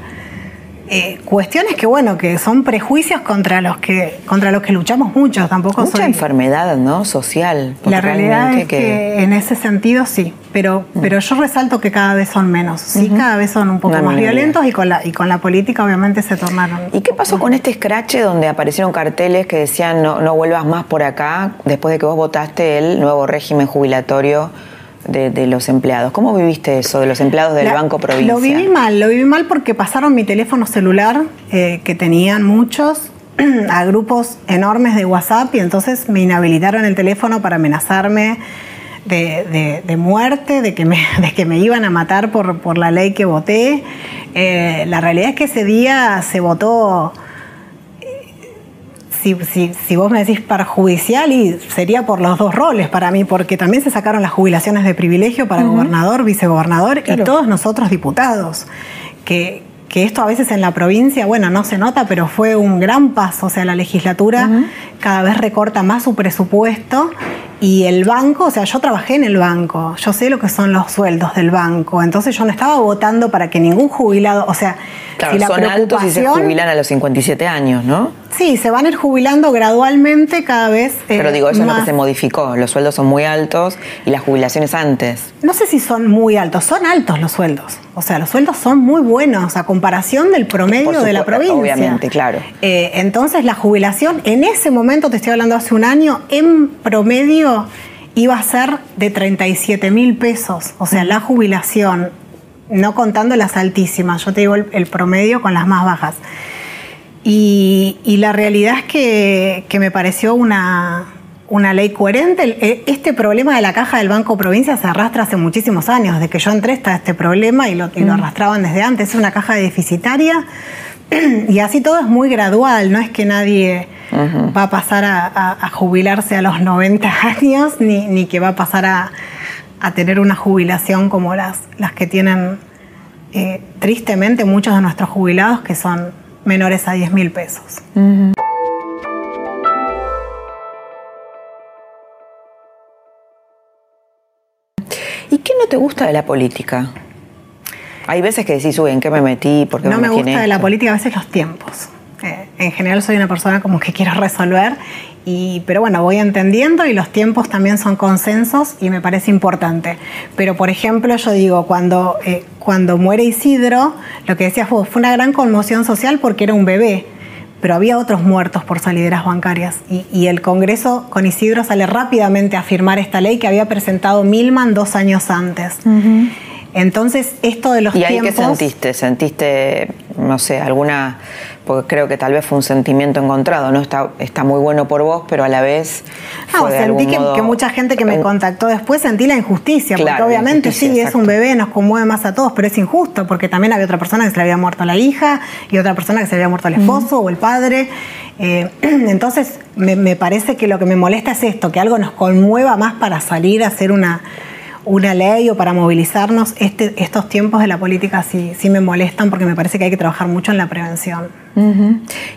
eh, cuestiones que bueno que son prejuicios contra los que contra los que luchamos mucho tampoco mucha enfermedad no social la realidad es que... en ese sentido sí pero mm. pero yo resalto que cada vez son menos. Sí cada vez son un poco más violentos y con la y con la política obviamente se tornaron y qué pasó con este escrache donde aparecieron carteles que decían no, no vuelvas más por acá después de que vos votaste el nuevo régimen jubilatorio de, los empleados. ¿Cómo viviste eso de los empleados del Banco Provincia? Lo viví mal, lo viví mal porque pasaron mi teléfono celular, eh, que tenían muchos, a grupos enormes de WhatsApp y entonces me inhabilitaron el teléfono para amenazarme de, muerte, de que, me, de que me iban a matar por, por la ley que voté. Eh, la realidad es que ese día se votó si, si, vos me decís perjudicial, y sería por los dos roles para mí, porque también se sacaron las jubilaciones de privilegio para gobernador, vicegobernador y todos nosotros diputados. Que, que esto a veces en la provincia, bueno, no se nota, pero fue un gran paso. O sea, la legislatura cada vez recorta más su presupuesto y el banco, o sea, yo trabajé en el banco, yo sé lo que son los sueldos del banco, entonces yo no estaba votando para que ningún jubilado, o sea, si la son altos y se jubilan a los 57 años, ¿no? Sí, se van a ir jubilando gradualmente cada vez. Eh, Pero digo, eso es lo que se modificó. Los sueldos son muy altos y las jubilaciones antes. No sé si son muy altos, son altos los sueldos. O sea, los sueldos son muy buenos a comparación del promedio de la provincia. Obviamente, claro. Eh, entonces, la jubilación, en ese momento, te estoy hablando hace un año, en promedio iba a ser de 37 mil pesos. O sea, la jubilación, no contando las altísimas, yo te digo el promedio con las más bajas. Y, la realidad es que, me pareció una, ley coherente. E, este problema de la caja del Banco Provincia se arrastra hace muchísimos años. Desde que yo entré está este problema y lo, mm. arrastraban desde antes. Es una caja deficitaria y así todo es muy gradual. No es que nadie va a pasar a, jubilarse a los 90 años ni, que va a pasar a, tener una jubilación como las, las que tienen eh, tristemente muchos de nuestros jubilados que son menores a 10 mil pesos. ¿Y qué no te gusta de la política? Hay veces que decís, uy, ¿en qué me metí? ¿Por no me, gusta de la política a veces los tiempos. Eh, en general soy una persona como que quiero resolver pero bueno, voy entendiendo y los tiempos también son consensos y me parece importante. Pero por ejemplo, yo digo, cuando, eh, cuando muere Isidro, lo que decías vos, fue una gran conmoción social porque era un bebé pero había otros muertos por salideras bancarias. Y, el Congreso con Isidro sale rápidamente a firmar esta ley que había presentado Milman dos años antes. Entonces, esto de los ¿Y ahí qué sentiste? ¿Sentiste, no sé, alguna porque creo que tal vez fue un sentimiento encontrado, ¿no? Está, está muy bueno por vos, pero a la vez. No, sentí que, mucha gente que me contactó después sentí la injusticia, porque obviamente sí, es un bebé, nos conmueve más a todos, pero es injusto, porque también había otra persona que se le había muerto a la hija y otra persona que se le había muerto al esposo o el padre. Eh, entonces, me, me parece que lo que me molesta es esto, que algo nos conmueva más para salir a hacer una una ley o para movilizarnos, este, estos tiempos de la política sí, sí me molestan porque me parece que hay que trabajar mucho en la prevención.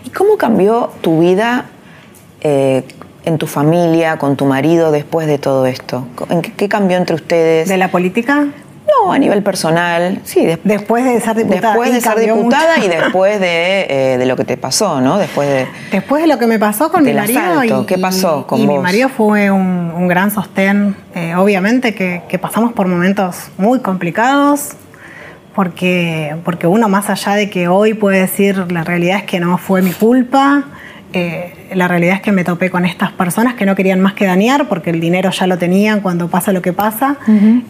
¿Y cómo cambió tu vida eh, en tu familia, con tu marido después de todo esto? ¿En qué, cambió entre ustedes? ¿De la política? No, a nivel personal, sí. después de ser diputada. Después de ser diputada y después eh, de, lo que te pasó, ¿no? Después de. Después de lo que me pasó con mi marido. ¿Qué pasó con y vos? Mi marido fue un, gran sostén. Eh, obviamente que, que, pasamos por momentos muy complicados. Porque, porque uno, más allá de que hoy puede decir la realidad es que no fue mi culpa, eh, la realidad es que me topé con estas personas que no querían más que dañar porque el dinero ya lo tenían cuando pasa lo que pasa.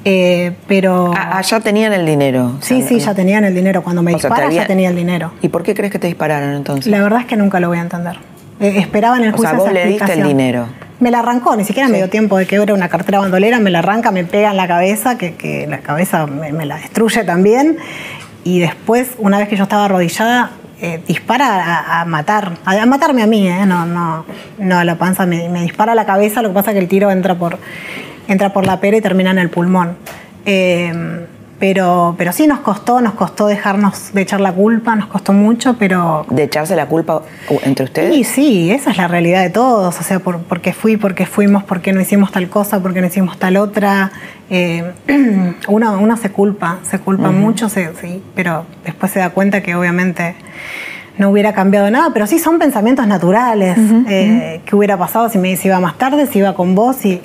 Eh, pero. Ah, ah, ya tenían el dinero. Sí, sí, ya tenían el dinero. Cuando me disparan ya tenía el dinero. ¿Y por qué crees que te dispararon entonces? La verdad es que nunca lo voy a entender. Eh, esperaba en el juicio. O sea, vos le diste el dinero. Me la arrancó, ni siquiera me dio tiempo de que era una cartera bandolera, me la arranca, me pega en la cabeza, que, la cabeza me la destruye también. Y después, una vez que yo estaba arrodillada, eh, dispara a, matar, a, matarme a mí, eh, no, no, no a la panza, me, dispara a la cabeza, lo que pasa es que el tiro entra por, entra por la pera y termina en el pulmón. Eh, Pero, pero sí nos costó, nos costó dejarnos de echar la culpa, nos costó mucho, pero... ¿De echarse la culpa entre ustedes? Sí, sí, esa es la realidad de todos, o sea, por, qué fui, por qué fuimos, por qué no hicimos tal cosa, por qué no hicimos tal otra. Eh, uno, se culpa, se culpa mucho, sí, pero después se da cuenta que obviamente no hubiera cambiado nada, pero sí son pensamientos naturales. Eh, ¿Qué hubiera pasado si me iba más tarde, si iba con vos? Y,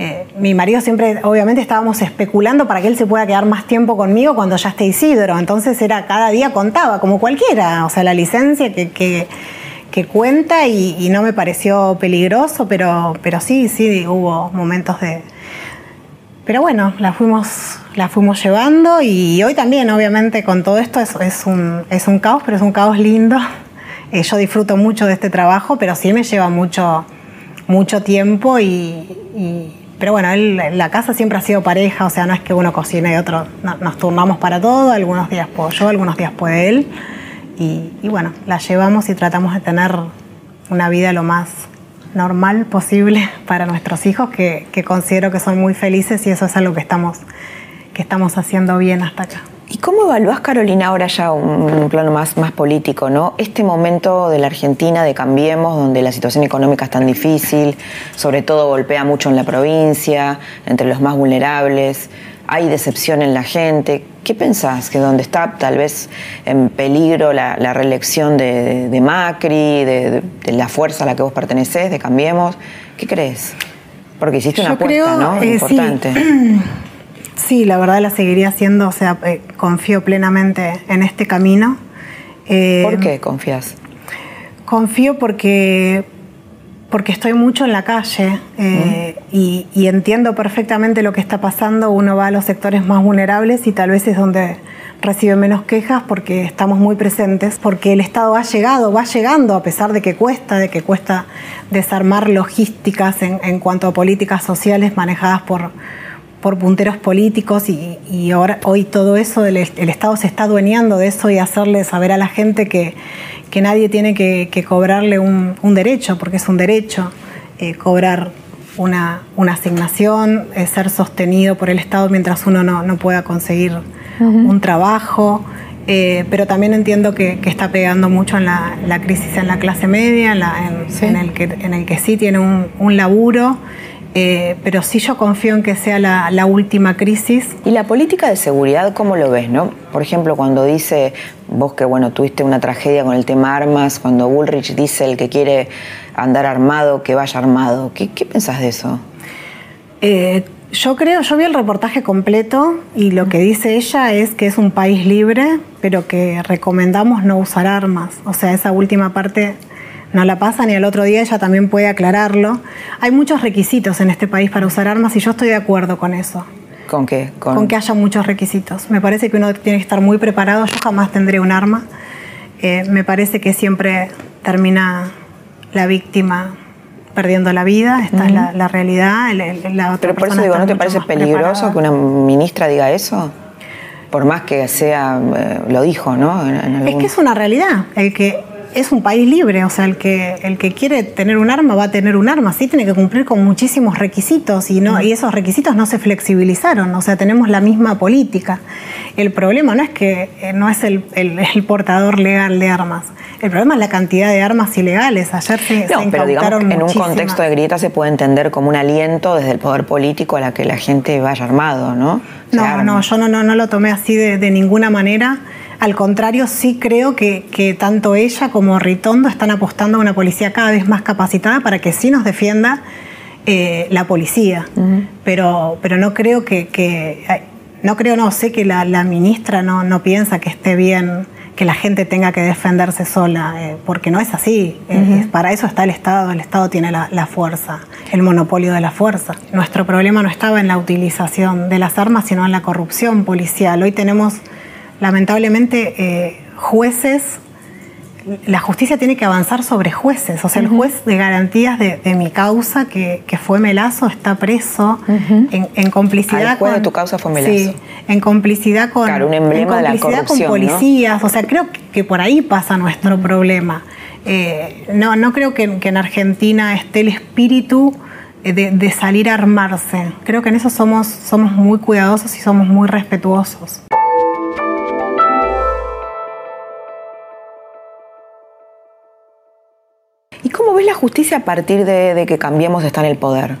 eh, mi marido siempre, obviamente estábamos especulando para que él se pueda quedar más tiempo conmigo cuando ya esté Isidro. Entonces era cada día contaba, como cualquiera. O sea, la licencia que, que, cuenta y, no me pareció peligroso, pero, pero sí, sí, hubo momentos de... Pero bueno, la fuimos la fuimos llevando y hoy también, obviamente, con todo esto es, un, es un caos, pero es un caos lindo. Eh, yo disfruto mucho de este trabajo, pero sí me lleva mucho, mucho tiempo y, pero bueno, la casa siempre ha sido pareja, o sea, no es que uno cocine y otro, nos turnamos para todo, algunos días puedo yo, algunos días puede él, y, y, bueno, la llevamos y tratamos de tener una vida lo más normal posible para nuestros hijos, que, que considero que son muy felices y eso es algo que estamos que estamos haciendo bien hasta acá. ¿Y cómo evalúas, Carolina, ahora ya un, plano más, más político, ¿no? Este momento de la Argentina, de Cambiemos, donde la situación económica es tan difícil, sobre todo golpea mucho en la provincia, entre los más vulnerables, hay decepción en la gente. ¿Qué pensás? Que donde está tal vez en peligro la, reelección de, Macri, de, la fuerza a la que vos pertenecés, de Cambiemos, ¿qué crees? Porque hiciste una apuesta, ¿no? Eh, Importante. Sí, la verdad la seguiría haciendo, o sea, eh, confío plenamente en este camino. Eh, ¿Por qué confías? Confío porque, porque estoy mucho en la calle eh, y, entiendo perfectamente lo que está pasando. Uno va a los sectores más vulnerables y tal vez es donde recibe menos quejas porque estamos muy presentes, porque el Estado ha llegado, va llegando a pesar de que cuesta, de que cuesta desarmar logísticas en, en cuanto a políticas sociales manejadas por por punteros políticos y, ahora hoy todo eso, el, Estado se está adueñando de eso y hacerle saber a la gente que, nadie tiene que, cobrarle un, derecho, porque es un derecho eh, cobrar una, asignación, eh, ser sostenido por el Estado mientras uno no, pueda conseguir un trabajo. Eh, pero también entiendo que, está pegando mucho en la, crisis en la clase media, en, el, que, en el que sí tiene un, un laburo eh, pero sí yo confío en que sea la, última crisis. ¿Y la política de seguridad cómo lo ves? no? Por ejemplo, cuando dice, vos que bueno, tuviste una tragedia con el tema armas, cuando Bullrich dice el que quiere andar armado, que vaya armado, ¿qué, pensás de eso? Eh, yo creo, yo vi el reportaje completo y lo que dice ella es que es un país libre, pero que recomendamos no usar armas. O sea, esa última parte no la pasan y al otro día ella también puede aclararlo. Hay muchos requisitos en este país para usar armas y yo estoy de acuerdo con eso. ¿Con qué? Con, que haya muchos requisitos. Me parece que uno tiene que estar muy preparado. Yo jamás tendré un arma. Eh, me parece que siempre termina la víctima perdiendo la vida. Esta es la, realidad. Pero por eso digo, ¿no te parece peligroso que una ministra diga eso? Por más que sea, eh, lo dijo, ¿no? Es que es una realidad. El que es un país libre, o sea, el que, el que quiere tener un arma va a tener un arma, sí tiene que cumplir con muchísimos requisitos y, no, y esos requisitos no se flexibilizaron, o sea, tenemos la misma política. El problema no es que eh, no es el, portador legal de armas, el problema es la cantidad de armas ilegales. Ayer se, no, pero digamos en un contexto de grieta se puede entender como un aliento desde el poder político a la que la gente vaya armado, ¿no? no, no, yo no, no, no lo tomé así de, de ninguna manera. Al contrario, sí creo que, tanto ella como Ritondo están apostando a una policía cada vez más capacitada para que sí nos defienda eh, la policía. pero, pero no creo que, no creo, no, sé que la, ministra no, no piensa que esté bien que la gente tenga que defenderse sola, eh, porque no es así. para eso está el Estado, el Estado tiene la, la, fuerza, el monopolio de la fuerza. Nuestro problema no estaba en la utilización de las armas, sino en la corrupción policial. Hoy tenemos lamentablemente eh, jueces, la justicia tiene que avanzar sobre jueces. O sea, el juez de garantías de, mi causa, que, fue Melazo, está preso en, complicidad. El juez de tu causa fue Melazo. Sí, en complicidad con, claro, un emblema de la con policías. O sea, creo que por ahí pasa nuestro problema. Eh, no, no creo que, en Argentina esté el espíritu de, salir a armarse. Creo que en eso somos, somos muy cuidadosos y somos muy respetuosos. Cómo ves la justicia a partir de, que cambiemos de estar en el poder?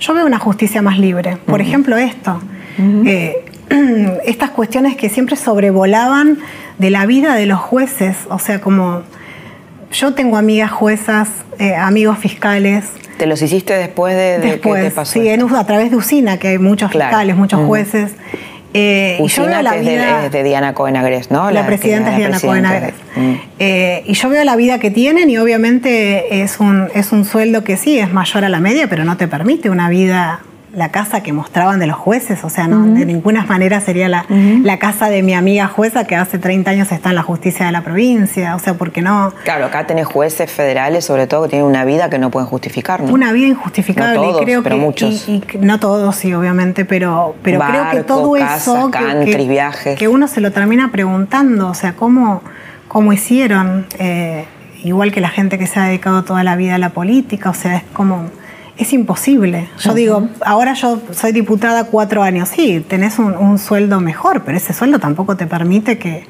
Yo veo una justicia más libre. Por ejemplo, esto. Eh, estas cuestiones que siempre sobrevolaban de la vida de los jueces, o sea, como yo tengo amigas juezas, eh, amigos fiscales. ¿Te los hiciste después de, después, que te pasó? Sí, a través de Usina, que hay muchos fiscales, muchos jueces. Eh, y yo veo la vida, es de, Diana Cohen Agres, ¿no? La, presidenta es Diana Cohen Agres. Eh, y yo veo la vida que tienen y obviamente es un, es un sueldo que sí, es mayor a la media, pero no te permite una vida la casa que mostraban de los jueces, o sea, no, de ninguna manera sería la, la, casa de mi amiga jueza que hace 30 años está en la justicia de la provincia, o sea, porque no... Claro, acá tenés jueces federales, sobre todo, que tienen una vida que no pueden justificar, ¿no? Una vida injustificable, no todos, creo pero que... muchos. Y, no todos, sí, obviamente, pero, pero creo que todo eso... que, viajes. que uno se lo termina preguntando, o sea, cómo, cómo hicieron... Eh, igual que la gente que se ha dedicado toda la vida a la política, o sea, es como es imposible. Yo digo, ahora yo soy diputada cuatro años, sí, tenés un, sueldo mejor, pero ese sueldo tampoco te permite que,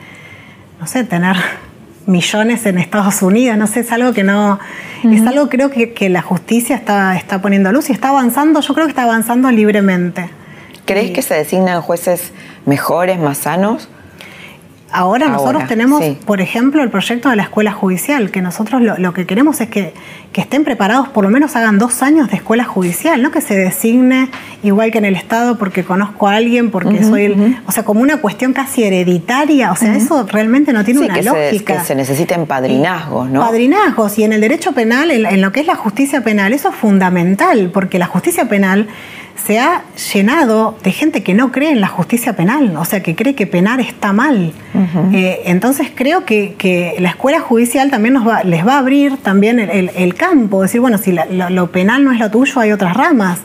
no sé, tener millones en Estados Unidos, no sé, es algo que no, es algo creo que, que, la justicia está, está poniendo a luz y está avanzando, yo creo que está avanzando libremente. ¿Crees que se designan jueces mejores, más sanos? Ahora, nosotros tenemos, por ejemplo, el proyecto de la escuela judicial, que nosotros lo, que queremos es que, estén preparados, por lo menos hagan dos años de escuela judicial, no que se designe igual que en el Estado porque conozco a alguien, porque soy el... O sea, como una cuestión casi hereditaria, o sea, eso realmente no tiene una lógica. Se, que se necesiten padrinazgos, ¿no? Padrinazgos, y en el derecho penal, en lo que es la justicia penal, eso es fundamental, porque la justicia penal se ha llenado de gente que no cree en la justicia penal, o sea, que cree que penar está mal. Eh, entonces creo que, la escuela judicial también nos va, les va a abrir también el, campo, decir, bueno, si lo, penal no es lo tuyo, hay otras ramas.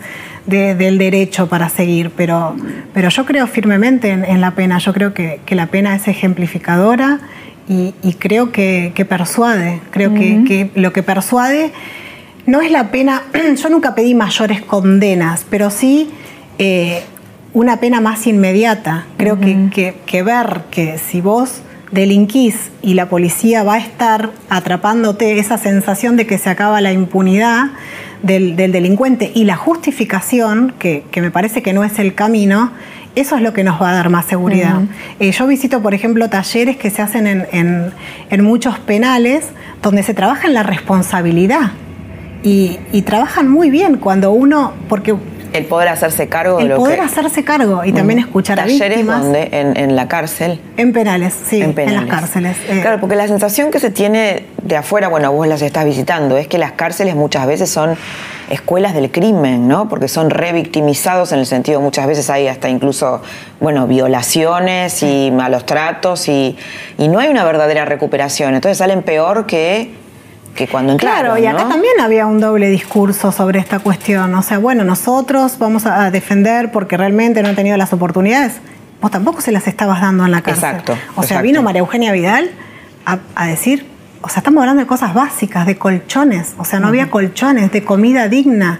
del derecho para seguir, pero, pero yo creo firmemente en, la pena, yo creo que, la pena es ejemplificadora y, creo que, persuade, creo que, que lo que persuade no es la pena, yo nunca pedí mayores condenas, pero sí eh, una pena más inmediata. Creo que, que, ver que si vos delinquís y la policía va a estar atrapándote esa sensación de que se acaba la impunidad del, delincuente y la justificación, que, me parece que no es el camino, eso es lo que nos va a dar más seguridad. Eh, yo visito, por ejemplo, talleres que se hacen en, en muchos penales donde se trabaja en la responsabilidad y, trabajan muy bien cuando uno, porque el poder hacerse cargo de lo poder hacerse cargo y también escuchar a víctimas. Donde, en, en, la cárcel. En penales, sí, en, las cárceles. Eh. Claro, porque la sensación que se tiene de afuera, bueno, vos las estás visitando, es que las cárceles muchas veces son escuelas del crimen, ¿no? Porque son revictimizados en el sentido, muchas veces hay hasta incluso, bueno, violaciones y malos tratos y, y no hay una verdadera recuperación. Entonces salen peor que que cuando Claro, y acá también había un doble discurso sobre esta cuestión. O sea, bueno, nosotros vamos a defender porque realmente no han tenido las oportunidades. Vos tampoco se las estabas dando en la cárcel. Exacto. O sea, vino María Eugenia Vidal a, decir, o sea, estamos hablando de cosas básicas, de colchones. O sea, no había colchones, de comida digna,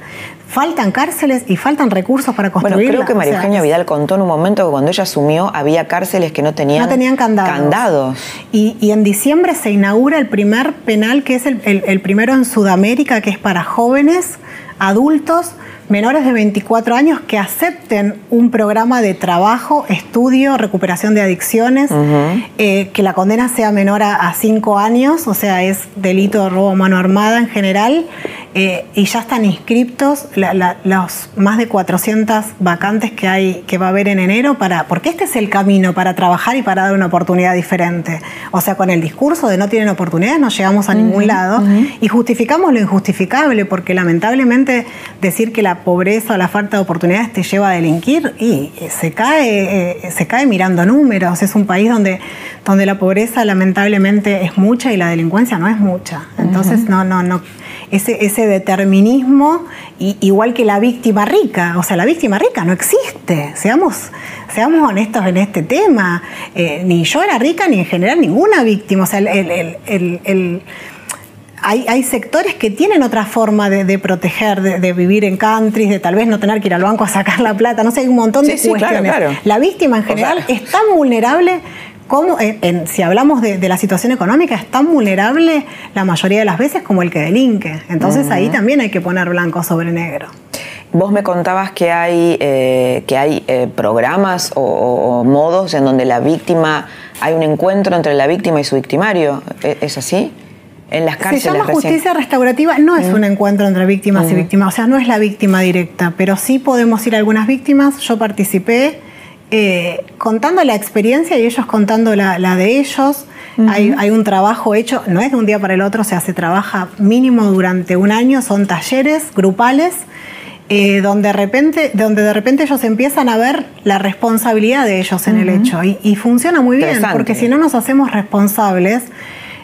faltan cárceles y faltan recursos para construir. Bueno, creo que María Eugenia Vidal contó en un momento que cuando ella asumió había cárceles que no tenían, no tenían candados. Y, en diciembre se inaugura el primer penal, que es el primero en Sudamérica, que es para jóvenes, adultos, menores de 24 años que acepten un programa de trabajo, estudio, recuperación de adicciones, eh, que la condena sea menor a 5 años, o sea, es delito de robo a mano armada en general, eh, y ya están inscriptos los más de 400 vacantes que hay que va a haber en enero para porque este es el camino para trabajar y para dar una oportunidad diferente. O sea, con el discurso de no tienen oportunidades no llegamos a ningún lado y justificamos lo injustificable porque lamentablemente decir que la pobreza o la falta de oportunidades te lleva a delinquir y eh, se cae, eh, se cae mirando números. Es un país donde, donde la pobreza lamentablemente es mucha y la delincuencia no es mucha. Entonces, no, no, no. Ese, ese determinismo, igual que la víctima rica, o sea, la víctima rica no existe. Seamos, seamos honestos en este tema. Eh, ni yo era rica, ni en general ninguna víctima. O sea, el hay, sectores que tienen otra forma de, proteger, de, vivir en countries, de tal vez no tener que ir al banco a sacar la plata, no sé, hay un montón de cuestiones. La víctima en general es tan vulnerable como, si hablamos de, la situación económica, es tan vulnerable la mayoría de las veces como el que delinque. Entonces ahí también hay que poner blanco sobre negro. Vos me contabas que hay, eh, que hay eh, programas o, modos en donde la víctima, hay un encuentro entre la víctima y su victimario. ¿E-, ¿Es así? En las cárceles. Se llama justicia restaurativa, no es un encuentro entre víctimas y víctimas, o sea, no es la víctima directa, pero sí podemos ir a algunas víctimas. Yo participé eh, contando la experiencia y ellos contando la, de ellos. hay, hay, un trabajo hecho, no es de un día para el otro, o sea, se trabaja mínimo durante un año, son talleres grupales eh, donde, de repente, donde de repente ellos empiezan a ver la responsabilidad de ellos en el hecho. Y, funciona muy bien, porque si no nos hacemos responsables,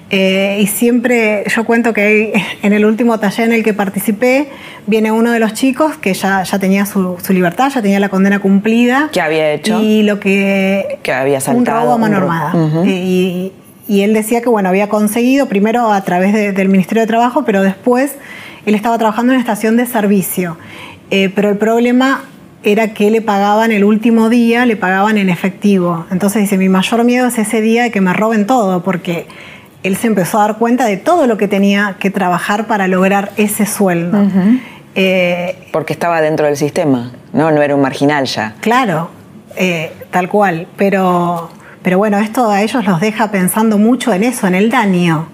eh, y siempre yo cuento que en el último taller en el que participé, viene uno de los chicos que ya, ya tenía su, libertad, ya tenía la condena cumplida. ¿Qué había hecho? Y lo que... Que había saltado. Un robo a mano armada. y, él decía que, bueno, había conseguido primero a través del Ministerio de Trabajo, pero después él estaba trabajando en una estación de servicio. Eh, pero el problema era que le pagaban el último día, le pagaban en efectivo. Entonces dice, mi mayor miedo es ese día de que me roben todo, porque él se empezó a dar cuenta de todo lo que tenía que trabajar para lograr ese sueldo. Eh, porque estaba dentro del sistema, ¿no? No era un marginal ya. Claro, eh, tal cual. Pero, pero bueno, esto a ellos los deja pensando mucho en eso, en el daño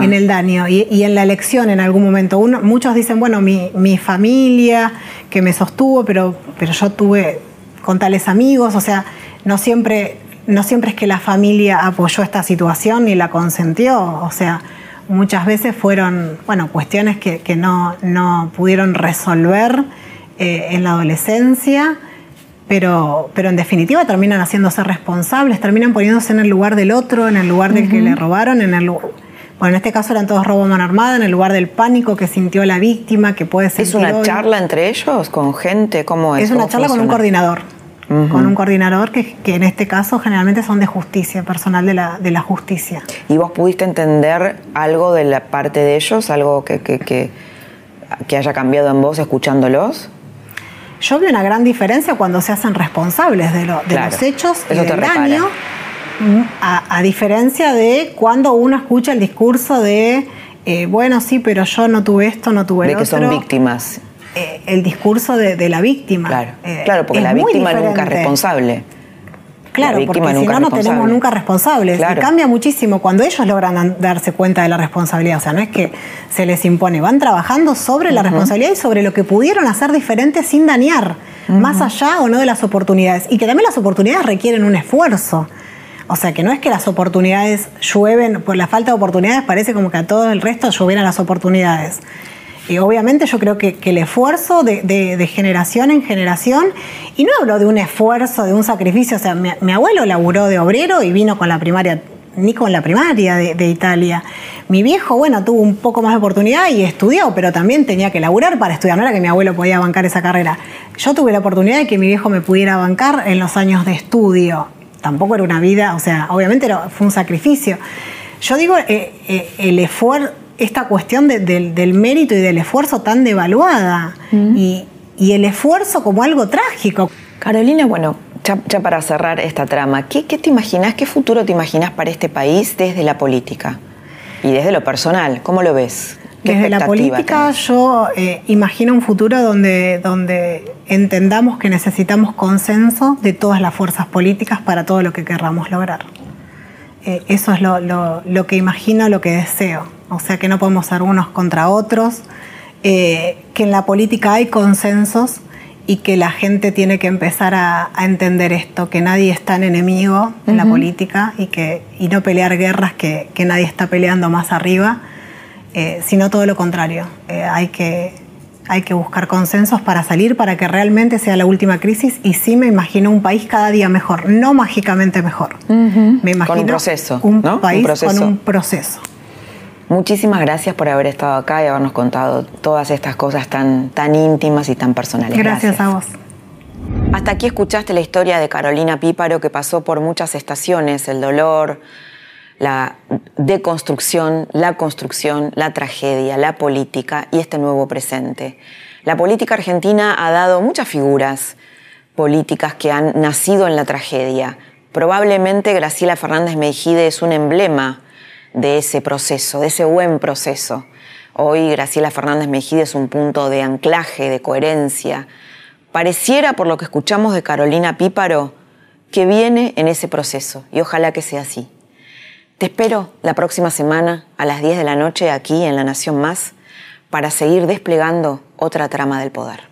en el daño y, en la elección en algún momento. muchos dicen, bueno, mi, familia que me sostuvo, pero, pero yo tuve con tales amigos, o sea, no siempre, no siempre es que la familia apoyó esta situación ni la consentió, o sea, muchas veces fueron, bueno, cuestiones que, no, no, pudieron resolver eh, en la adolescencia. Pero, pero, en definitiva terminan haciéndose responsables, terminan poniéndose en el lugar del otro, en el lugar del que le robaron, en el, bueno, en este caso eran todos robo mano armada, en el lugar del pánico que sintió la víctima, que puede ser. ¿Es una charla entre ellos, con gente? ¿Cómo es? Es una charla con un coordinador. Con un coordinador que, en este caso generalmente son de justicia, personal de la, de la justicia. ¿Y vos pudiste entender algo de la parte de ellos, algo que, que, que, haya cambiado en vos escuchándolos? Yo vi una gran diferencia cuando se hacen responsables de, los hechos y del daño a, diferencia de cuando uno escucha el discurso de, eh, bueno, sí, pero yo no tuve esto, no tuve de De que son víctimas. Eh, el discurso de, la víctima. Claro, eh, claro porque la víctima nunca es responsable. Claro, porque si no, no tenemos nunca responsables. Y cambia muchísimo cuando ellos logran darse cuenta de la responsabilidad. O sea, no es que se les impone, van trabajando sobre la responsabilidad y sobre lo que pudieron hacer diferente sin dañar, más allá o no de las oportunidades. Y que también las oportunidades requieren un esfuerzo. O sea, que no es que las oportunidades llueven, por la falta de oportunidades parece como que a todo el resto llovieran las oportunidades. Y obviamente yo creo que, el esfuerzo de, generación en generación, y no hablo de un esfuerzo, de un sacrificio, o sea, mi, abuelo laburó de obrero y vino con la primaria, ni con la primaria de, Italia. Mi viejo, bueno, tuvo un poco más de oportunidad y estudió, pero también tenía que laburar para estudiar, no era que mi abuelo podía bancar esa carrera. Yo tuve la oportunidad de que mi viejo me pudiera bancar en los años de estudio tampoco era una vida, o sea, obviamente fue un sacrificio. Yo digo, eh, eh, el esfuerzo, esta cuestión del mérito y del esfuerzo tan devaluada mm. y, el esfuerzo como algo trágico. Carolina, bueno, ya, para cerrar esta trama, ¿qué, ¿qué, te imaginas, qué futuro te imaginas para este país desde la política y desde lo personal? ¿Cómo lo ves? Desde la política yo eh, imagino un futuro donde, donde entendamos que necesitamos consenso de todas las fuerzas políticas para todo lo que querramos lograr. Eh, eso es lo, que imagino, lo que deseo. O sea que no podemos ser unos contra otros, eh, que en la política hay consensos y que la gente tiene que empezar a, entender esto, que nadie es tan enemigo en la política y, que, y no pelear guerras que, que nadie está peleando más arriba eh, sino todo lo contrario. Eh, hay, que, hay que buscar consensos para salir, para que realmente sea la última crisis y sí me imagino un país cada día mejor, no mágicamente mejor. Me imagino con un proceso, un país con un proceso. Muchísimas gracias por haber estado acá y habernos contado todas estas cosas tan, tan íntimas y tan personales. Gracias, a vos. Hasta aquí escuchaste la historia de Carolina Píparo que pasó por muchas estaciones, el dolor, la deconstrucción, la construcción, la tragedia, la política y este nuevo presente. La política argentina ha dado muchas figuras políticas que han nacido en la tragedia. Probablemente Graciela Fernández Mejide es un emblema de ese proceso, de ese buen proceso. Hoy Graciela Fernández Mejide es un punto de anclaje, de coherencia. Pareciera, por lo que escuchamos de Carolina Píparo, que viene en ese proceso y ojalá que sea así. Te espero la próxima semana a las 10 de la noche aquí en La Nación Más para seguir desplegando otra trama del poder.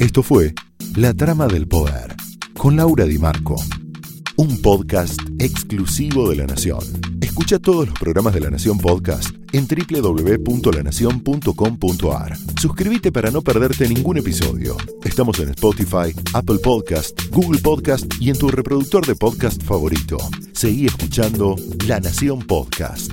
Esto fue La Trama del Poder con Laura Di Marco, un podcast exclusivo de La Nación. Escucha todos los programas de La Nación Podcast en www.lanacion.com.ar. Suscríbete para no perderte ningún episodio. Estamos en Spotify, Apple Podcast, Google Podcast y en tu reproductor de podcast favorito. Seguí escuchando La Nación Podcast.